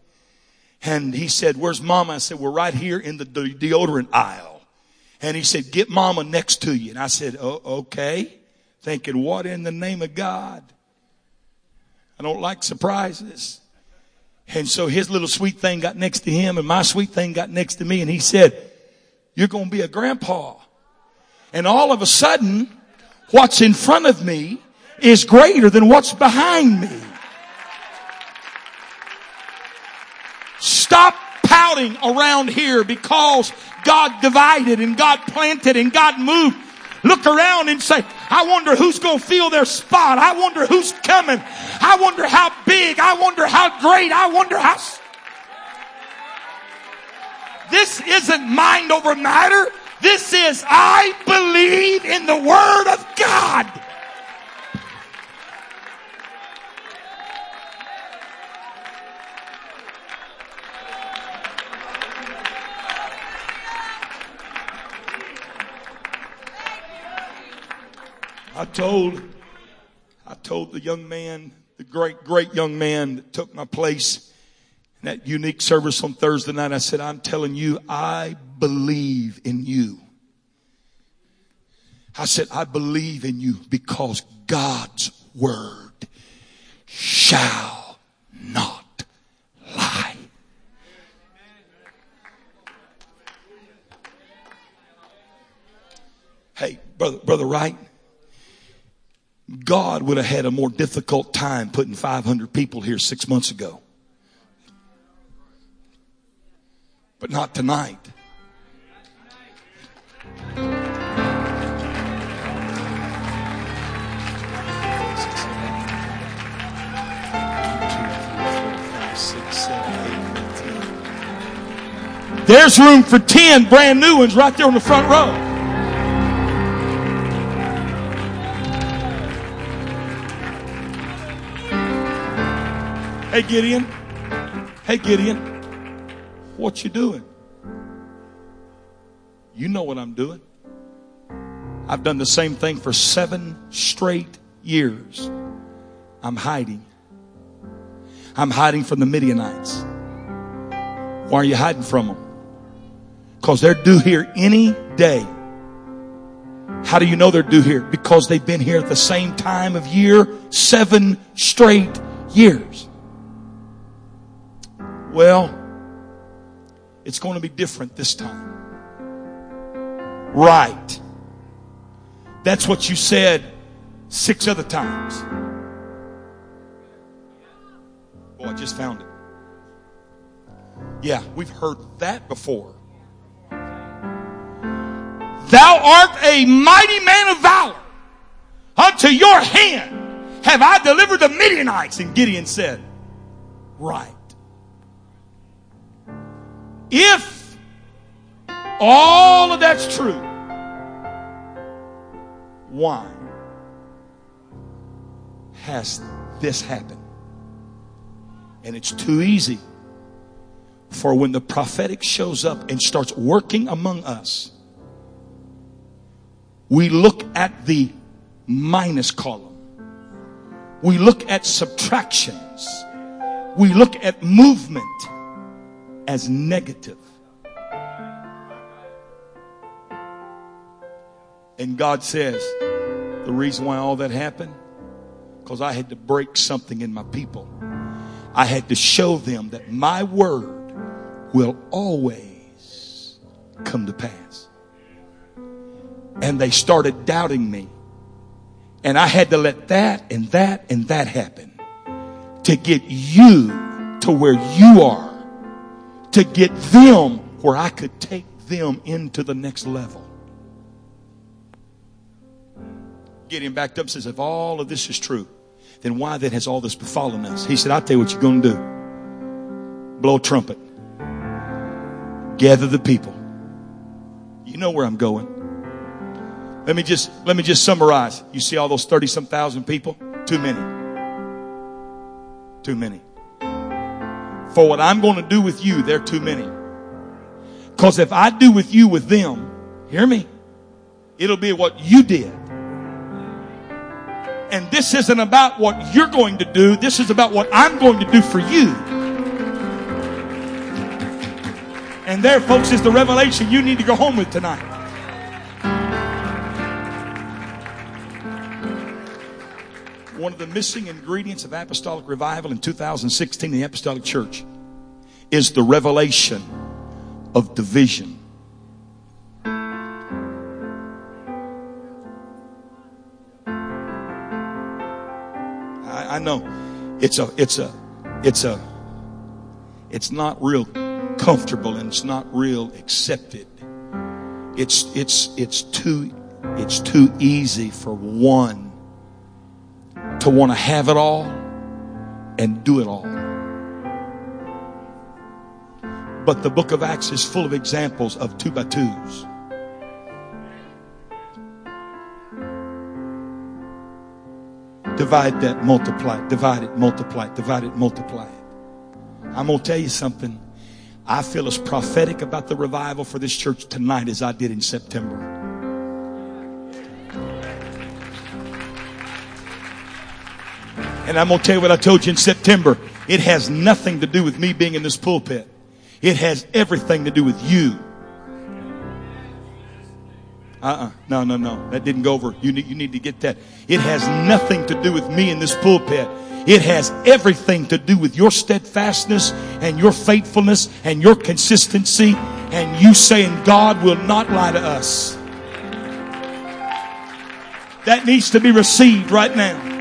And he said, where's mama? I said, we're right here in the de- deodorant aisle. And he said, get mama next to you. And I said, oh, okay. Thinking, what in the name of God? I don't like surprises. And so his little sweet thing got next to him and my sweet thing got next to me. And he said, you're going to be a grandpa. And all of a sudden, what's in front of me is greater than what's behind me. Stop pouting around here because God divided and God planted and God moved. Look around and say, I wonder who's going to fill their spot. I wonder who's coming. I wonder how big. I wonder how great. I wonder how. This isn't mind over matter. This is, I believe in the Word of God. I told, I told the young man, the great, great young man that took my place in that unique service on Thursday night. I said, I'm telling you, I believe in you. I said, I believe in you because God's word shall not lie. Hey, brother, brother Wright. God would have had a more difficult time putting 500 people here six months ago. But not tonight. There's room for 10 brand new ones right there on the front row. Hey Gideon. Hey Gideon. What you doing? You know what I'm doing. I've done the same thing for seven straight years. I'm hiding. I'm hiding from the Midianites. Why are you hiding from them? Because they're due here any day. How do you know they're due here? Because they've been here at the same time of year, seven straight years. Well, it's going to be different this time. Right. That's what you said six other times. Oh, I just found it. Yeah, we've heard that before. Thou art a mighty man of valor. Unto your hand have I delivered the Midianites. And Gideon said, Right. If all of that's true, why has this happened? And it's too easy for when the prophetic shows up and starts working among us, we look at the minus column. We look at subtractions. We look at movement as negative. And God says, the reason why all that happened, because I had to break something in my people. I had to show them that my word will always come to pass. And they started doubting me. And I had to let that and that and that happen to get you to where you are to get them where I could take them into the next level. Gideon backed up and says, If all of this is true, then why then has all this befallen us? He said, I'll tell you what you're going to do. Blow a trumpet. Gather the people. You know where I'm going. Let me just, let me just summarize. You see all those 30 some thousand people? Too many. Too many. For what I'm going to do with you, they're too many. Cause if I do with you with them, hear me, it'll be what you did. And this isn't about what you're going to do. This is about what I'm going to do for you. And there, folks, is the revelation you need to go home with tonight. One of the missing ingredients of apostolic revival in 2016 in the apostolic church is the revelation of division. I, I know it's a, it's a, it's a, it's not real comfortable and it's not real accepted. It's, it's, it's too, it's too easy for one to want to have it all and do it all. But the book of Acts is full of examples of two by twos. Divide that, multiply, divide it, multiply, divide it, multiply it. I'm going to tell you something. I feel as prophetic about the revival for this church tonight as I did in September. And I'm going to tell you what I told you in September. It has nothing to do with me being in this pulpit. It has everything to do with you. Uh-uh. No, no, no. That didn't go over. You need, you need to get that. It has nothing to do with me in this pulpit. It has everything to do with your steadfastness and your faithfulness and your consistency and you saying God will not lie to us. That needs to be received right now.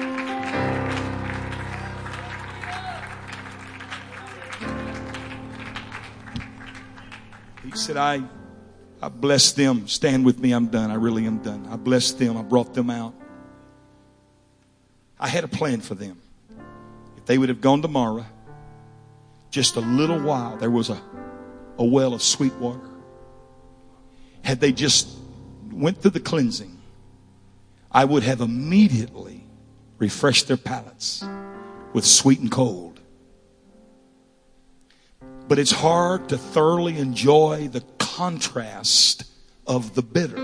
Said, I, I blessed them. Stand with me. I'm done. I really am done. I blessed them. I brought them out. I had a plan for them. If they would have gone tomorrow, just a little while, there was a, a well of sweet water. Had they just went through the cleansing, I would have immediately refreshed their palates with sweet and cold. But it's hard to thoroughly enjoy the contrast of the bitter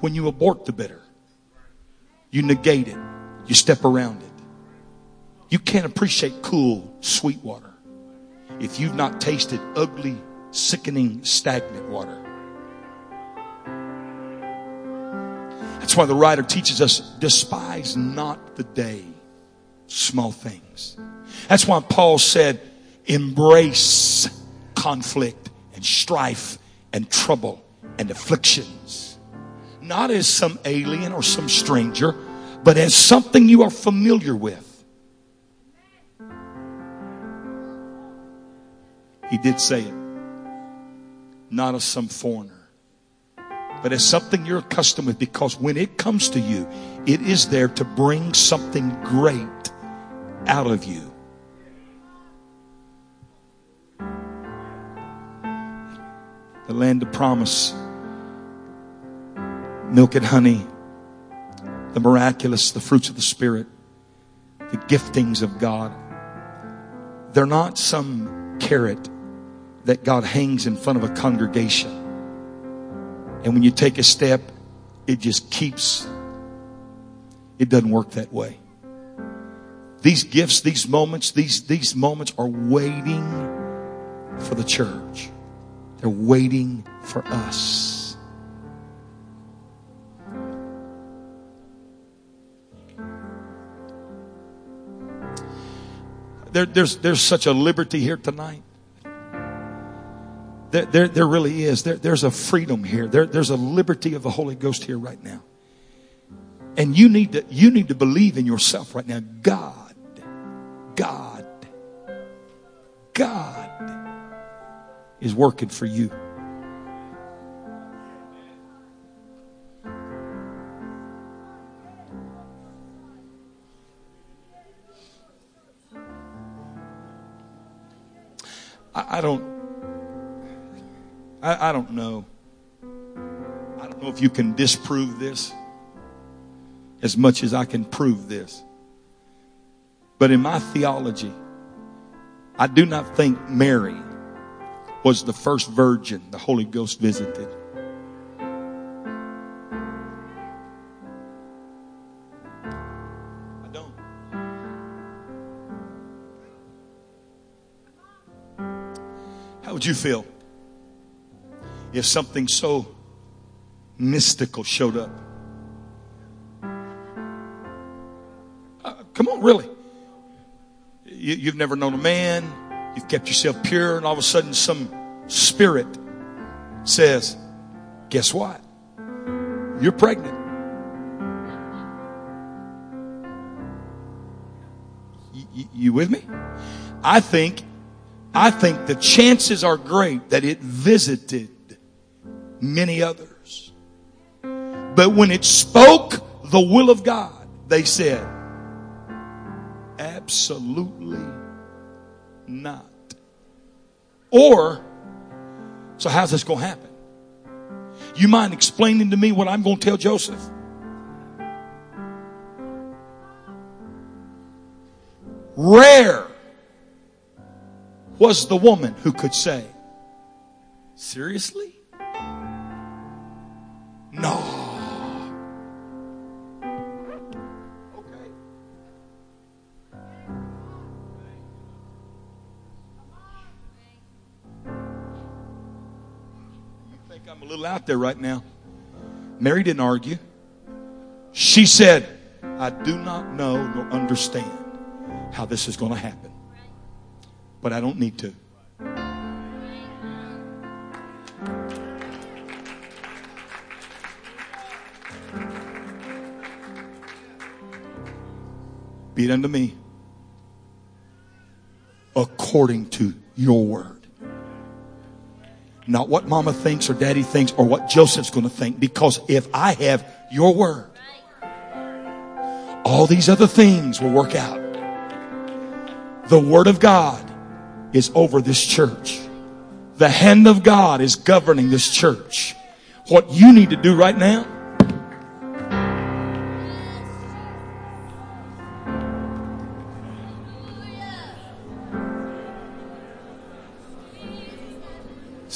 when you abort the bitter. You negate it. You step around it. You can't appreciate cool, sweet water if you've not tasted ugly, sickening, stagnant water. That's why the writer teaches us despise not the day, small things. That's why Paul said, embrace conflict and strife and trouble and afflictions. Not as some alien or some stranger, but as something you are familiar with. He did say it. Not as some foreigner, but as something you're accustomed with because when it comes to you, it is there to bring something great out of you. The land of promise, milk and honey, the miraculous, the fruits of the Spirit, the giftings of God. They're not some carrot that God hangs in front of a congregation. And when you take a step, it just keeps, it doesn't work that way. These gifts, these moments, these, these moments are waiting for the church. They're waiting for us. There, there's, there's such a liberty here tonight. There, there, there really is. There, there's a freedom here. There, there's a liberty of the Holy Ghost here right now. And you need to, you need to believe in yourself right now. God, is working for you. I, don't. I, I don't know. I don't know if you can disprove this as much as I can prove this. But in my theology, I do not think Mary was the first virgin the Holy Ghost visited. I don't. How would you feel if something so mystical showed up? Uh, come on, really you, have never known a man, you've kept yourself pure, and all of a sudden some spirit says, Guess what? You're pregnant. You, you with me? I think, I think the chances are great that it visited many others. But when it spoke the will of God, they said, Absolutely not. Or, so how's this going to happen? You mind explaining to me what I'm going to tell Joseph? Rare was the woman who could say, Seriously? No. Little out there right now. Mary didn't argue. She said, I do not know nor understand how this is going to happen, but I don't need to. Be it unto me according to your word. Not what mama thinks or daddy thinks or what Joseph's going to think. Because if I have your word, all these other things will work out. The word of God is over this church. The hand of God is governing this church. What you need to do right now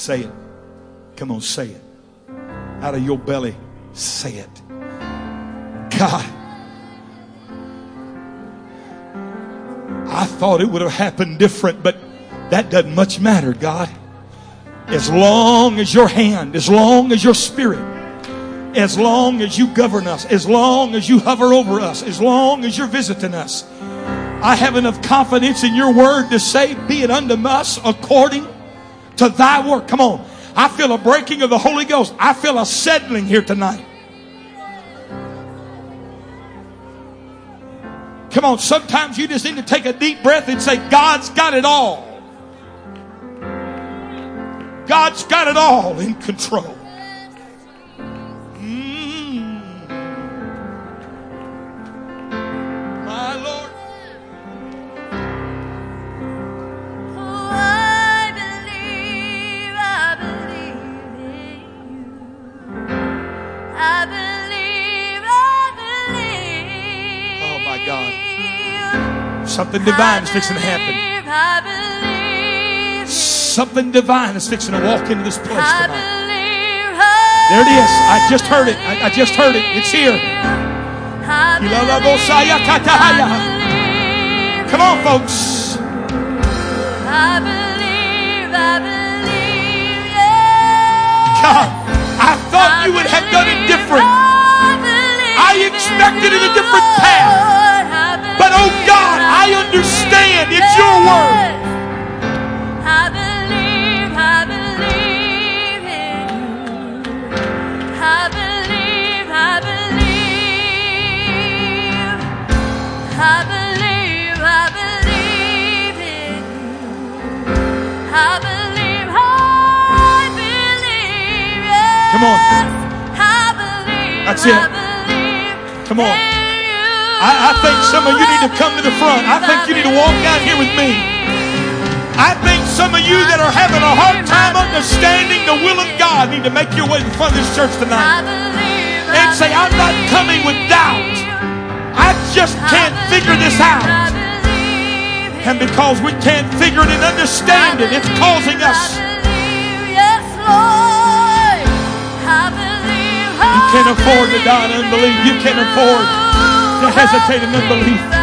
Say it. Come on, say it. Out of your belly, say it. God, I thought it would have happened different, but that doesn't much matter, God. As long as your hand, as long as your spirit, as long as you govern us, as long as you hover over us, as long as you're visiting us, I have enough confidence in your word to say, be it unto us according to thy work. Come on. I feel a breaking of the Holy Ghost. I feel a settling here tonight. Come on, sometimes you just need to take a deep breath and say, God's got it all. God's got it all in control. Something divine is fixing to happen. Something divine is fixing to walk into this place tonight. There it is. I just heard it. I, I just heard it. It's here. Come on, folks. God, I thought you would have done it different. I expected it a different path. But oh God, I understand it's your word. I believe, I believe in you. I believe, I believe. I believe, I believe in you. I believe, I believe. Come on. That's it. Come on. I, I think some of you need to come to the front. I think you need to walk out here with me. I think some of you that are having a hard time understanding the will of God need to make your way the front of this church tonight and say, I'm not coming with doubt. I just can't figure this out. And because we can't figure it and understand it, it's causing us. You can't afford to die in unbelief. You can't afford to hesitate in unbelief.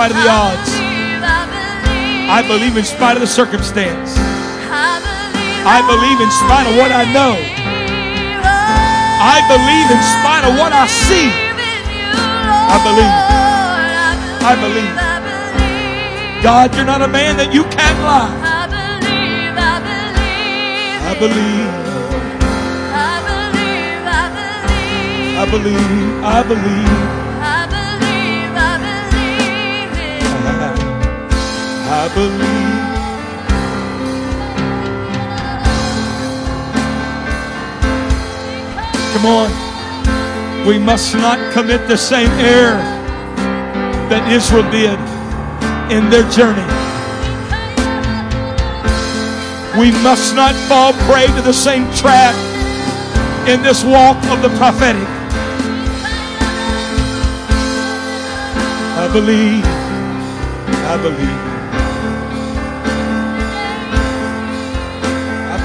Spite of the odds. I believe. In spite of the circumstance. I believe. In spite of what I know. I believe in spite of what I see. I believe. I believe. God, you're not a man that you can't lie. I believe. I believe. I believe. I believe. Come on. We must not commit the same error that Israel did in their journey. We must not fall prey to the same trap in this walk of the prophetic. I believe. I believe.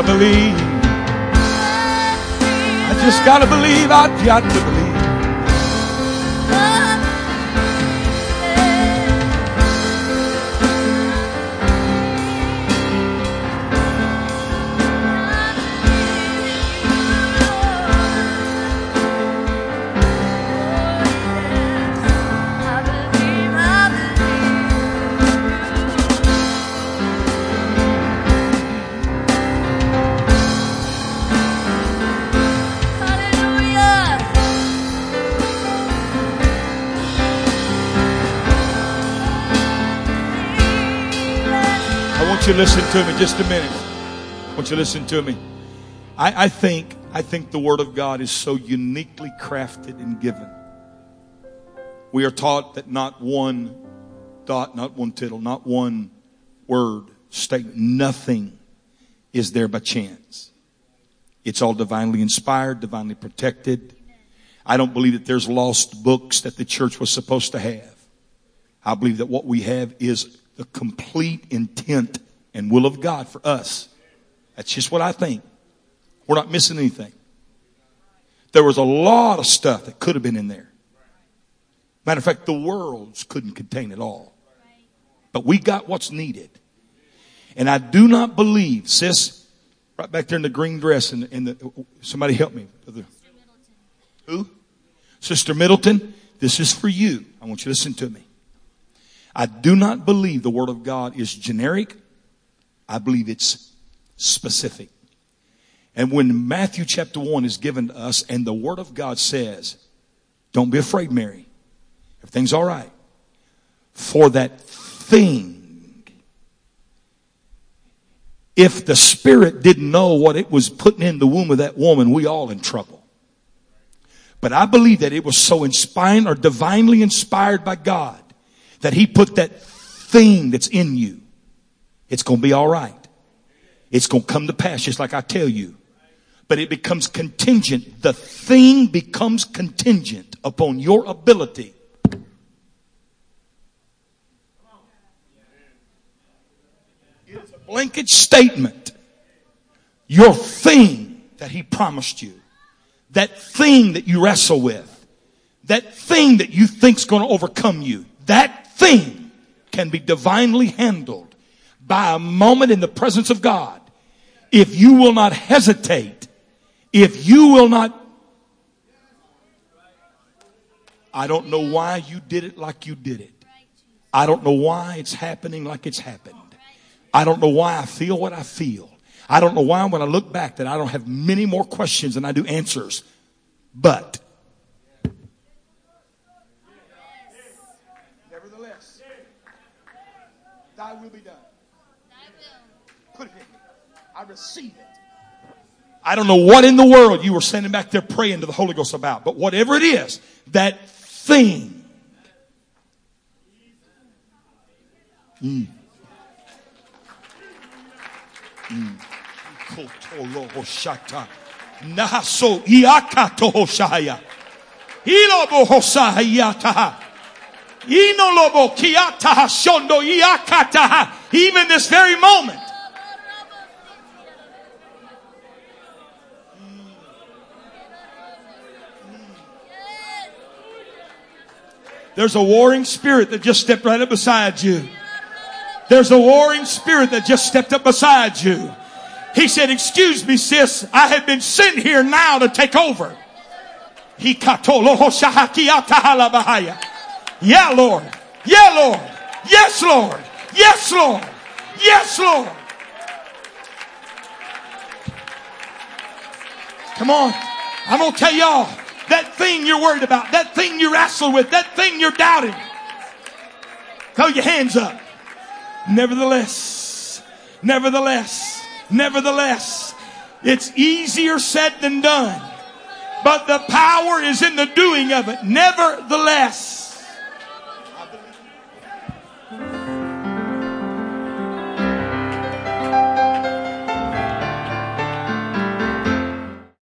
I believe. I just gotta believe. I've got to believe. You listen to me just a minute. I want you listen to me. I, I think I think the Word of God is so uniquely crafted and given. We are taught that not one dot, not one tittle, not one word, statement, nothing is there by chance. It's all divinely inspired, divinely protected. I don't believe that there's lost books that the church was supposed to have. I believe that what we have is the complete intent and will of God for us. That's just what I think. We're not missing anything. There was a lot of stuff that could have been in there. Matter of fact, the worlds couldn't contain it all. But we got what's needed. And I do not believe, sis, Right back there in the green dress and in the, somebody help me. Who? Sister Middleton, this is for you. I want you to listen to me. I do not believe the Word of God is generic. I believe it's specific. And when Matthew chapter 1 is given to us and the Word of God says, Don't be afraid, Mary. Everything's all right. For that thing if the spirit didn't know what it was putting in the womb of that woman, we all in trouble. But I believe that it was so inspired or divinely inspired by God that he put that thing that's in you. It's going to be all right. It's going to come to pass just like I tell you. But it becomes contingent. The thing becomes contingent upon your ability It's a blanket statement. Your thing that he promised you. That thing that you wrestle with. That thing that you think's going to overcome you. That thing can be divinely handled by a moment in the presence of God. If you will not hesitate, if you will not I don't know why you did it like you did it. I don't know why it's happening like it's happened. I don't know why I feel what I feel. I don't know why when I look back that I don't have many more questions than I do answers. But nevertheless, thy will be done. Put it in me. I receive it. I don't know what in the world you were sending back there praying to the Holy Ghost about, but whatever it is, that thing. Mm. Nahaso iakato hoshaya. Ilobo hosayataha. Inolobo kiataha shondo iakataha. Even this very moment. There's a warring spirit that just stepped right up beside you. There's a warring spirit that just stepped up beside you. He said, excuse me, sis. I have been sent here now to take over. Yeah, Lord. Yeah, Lord. Yes, Lord. Yes, Lord. Yes, Lord. Come on. I'm going to tell y'all that thing you're worried about, that thing you wrestle with, that thing you're doubting. Throw your hands up. Nevertheless, nevertheless, nevertheless, it's easier said than done. But the power is in the doing of it. Nevertheless,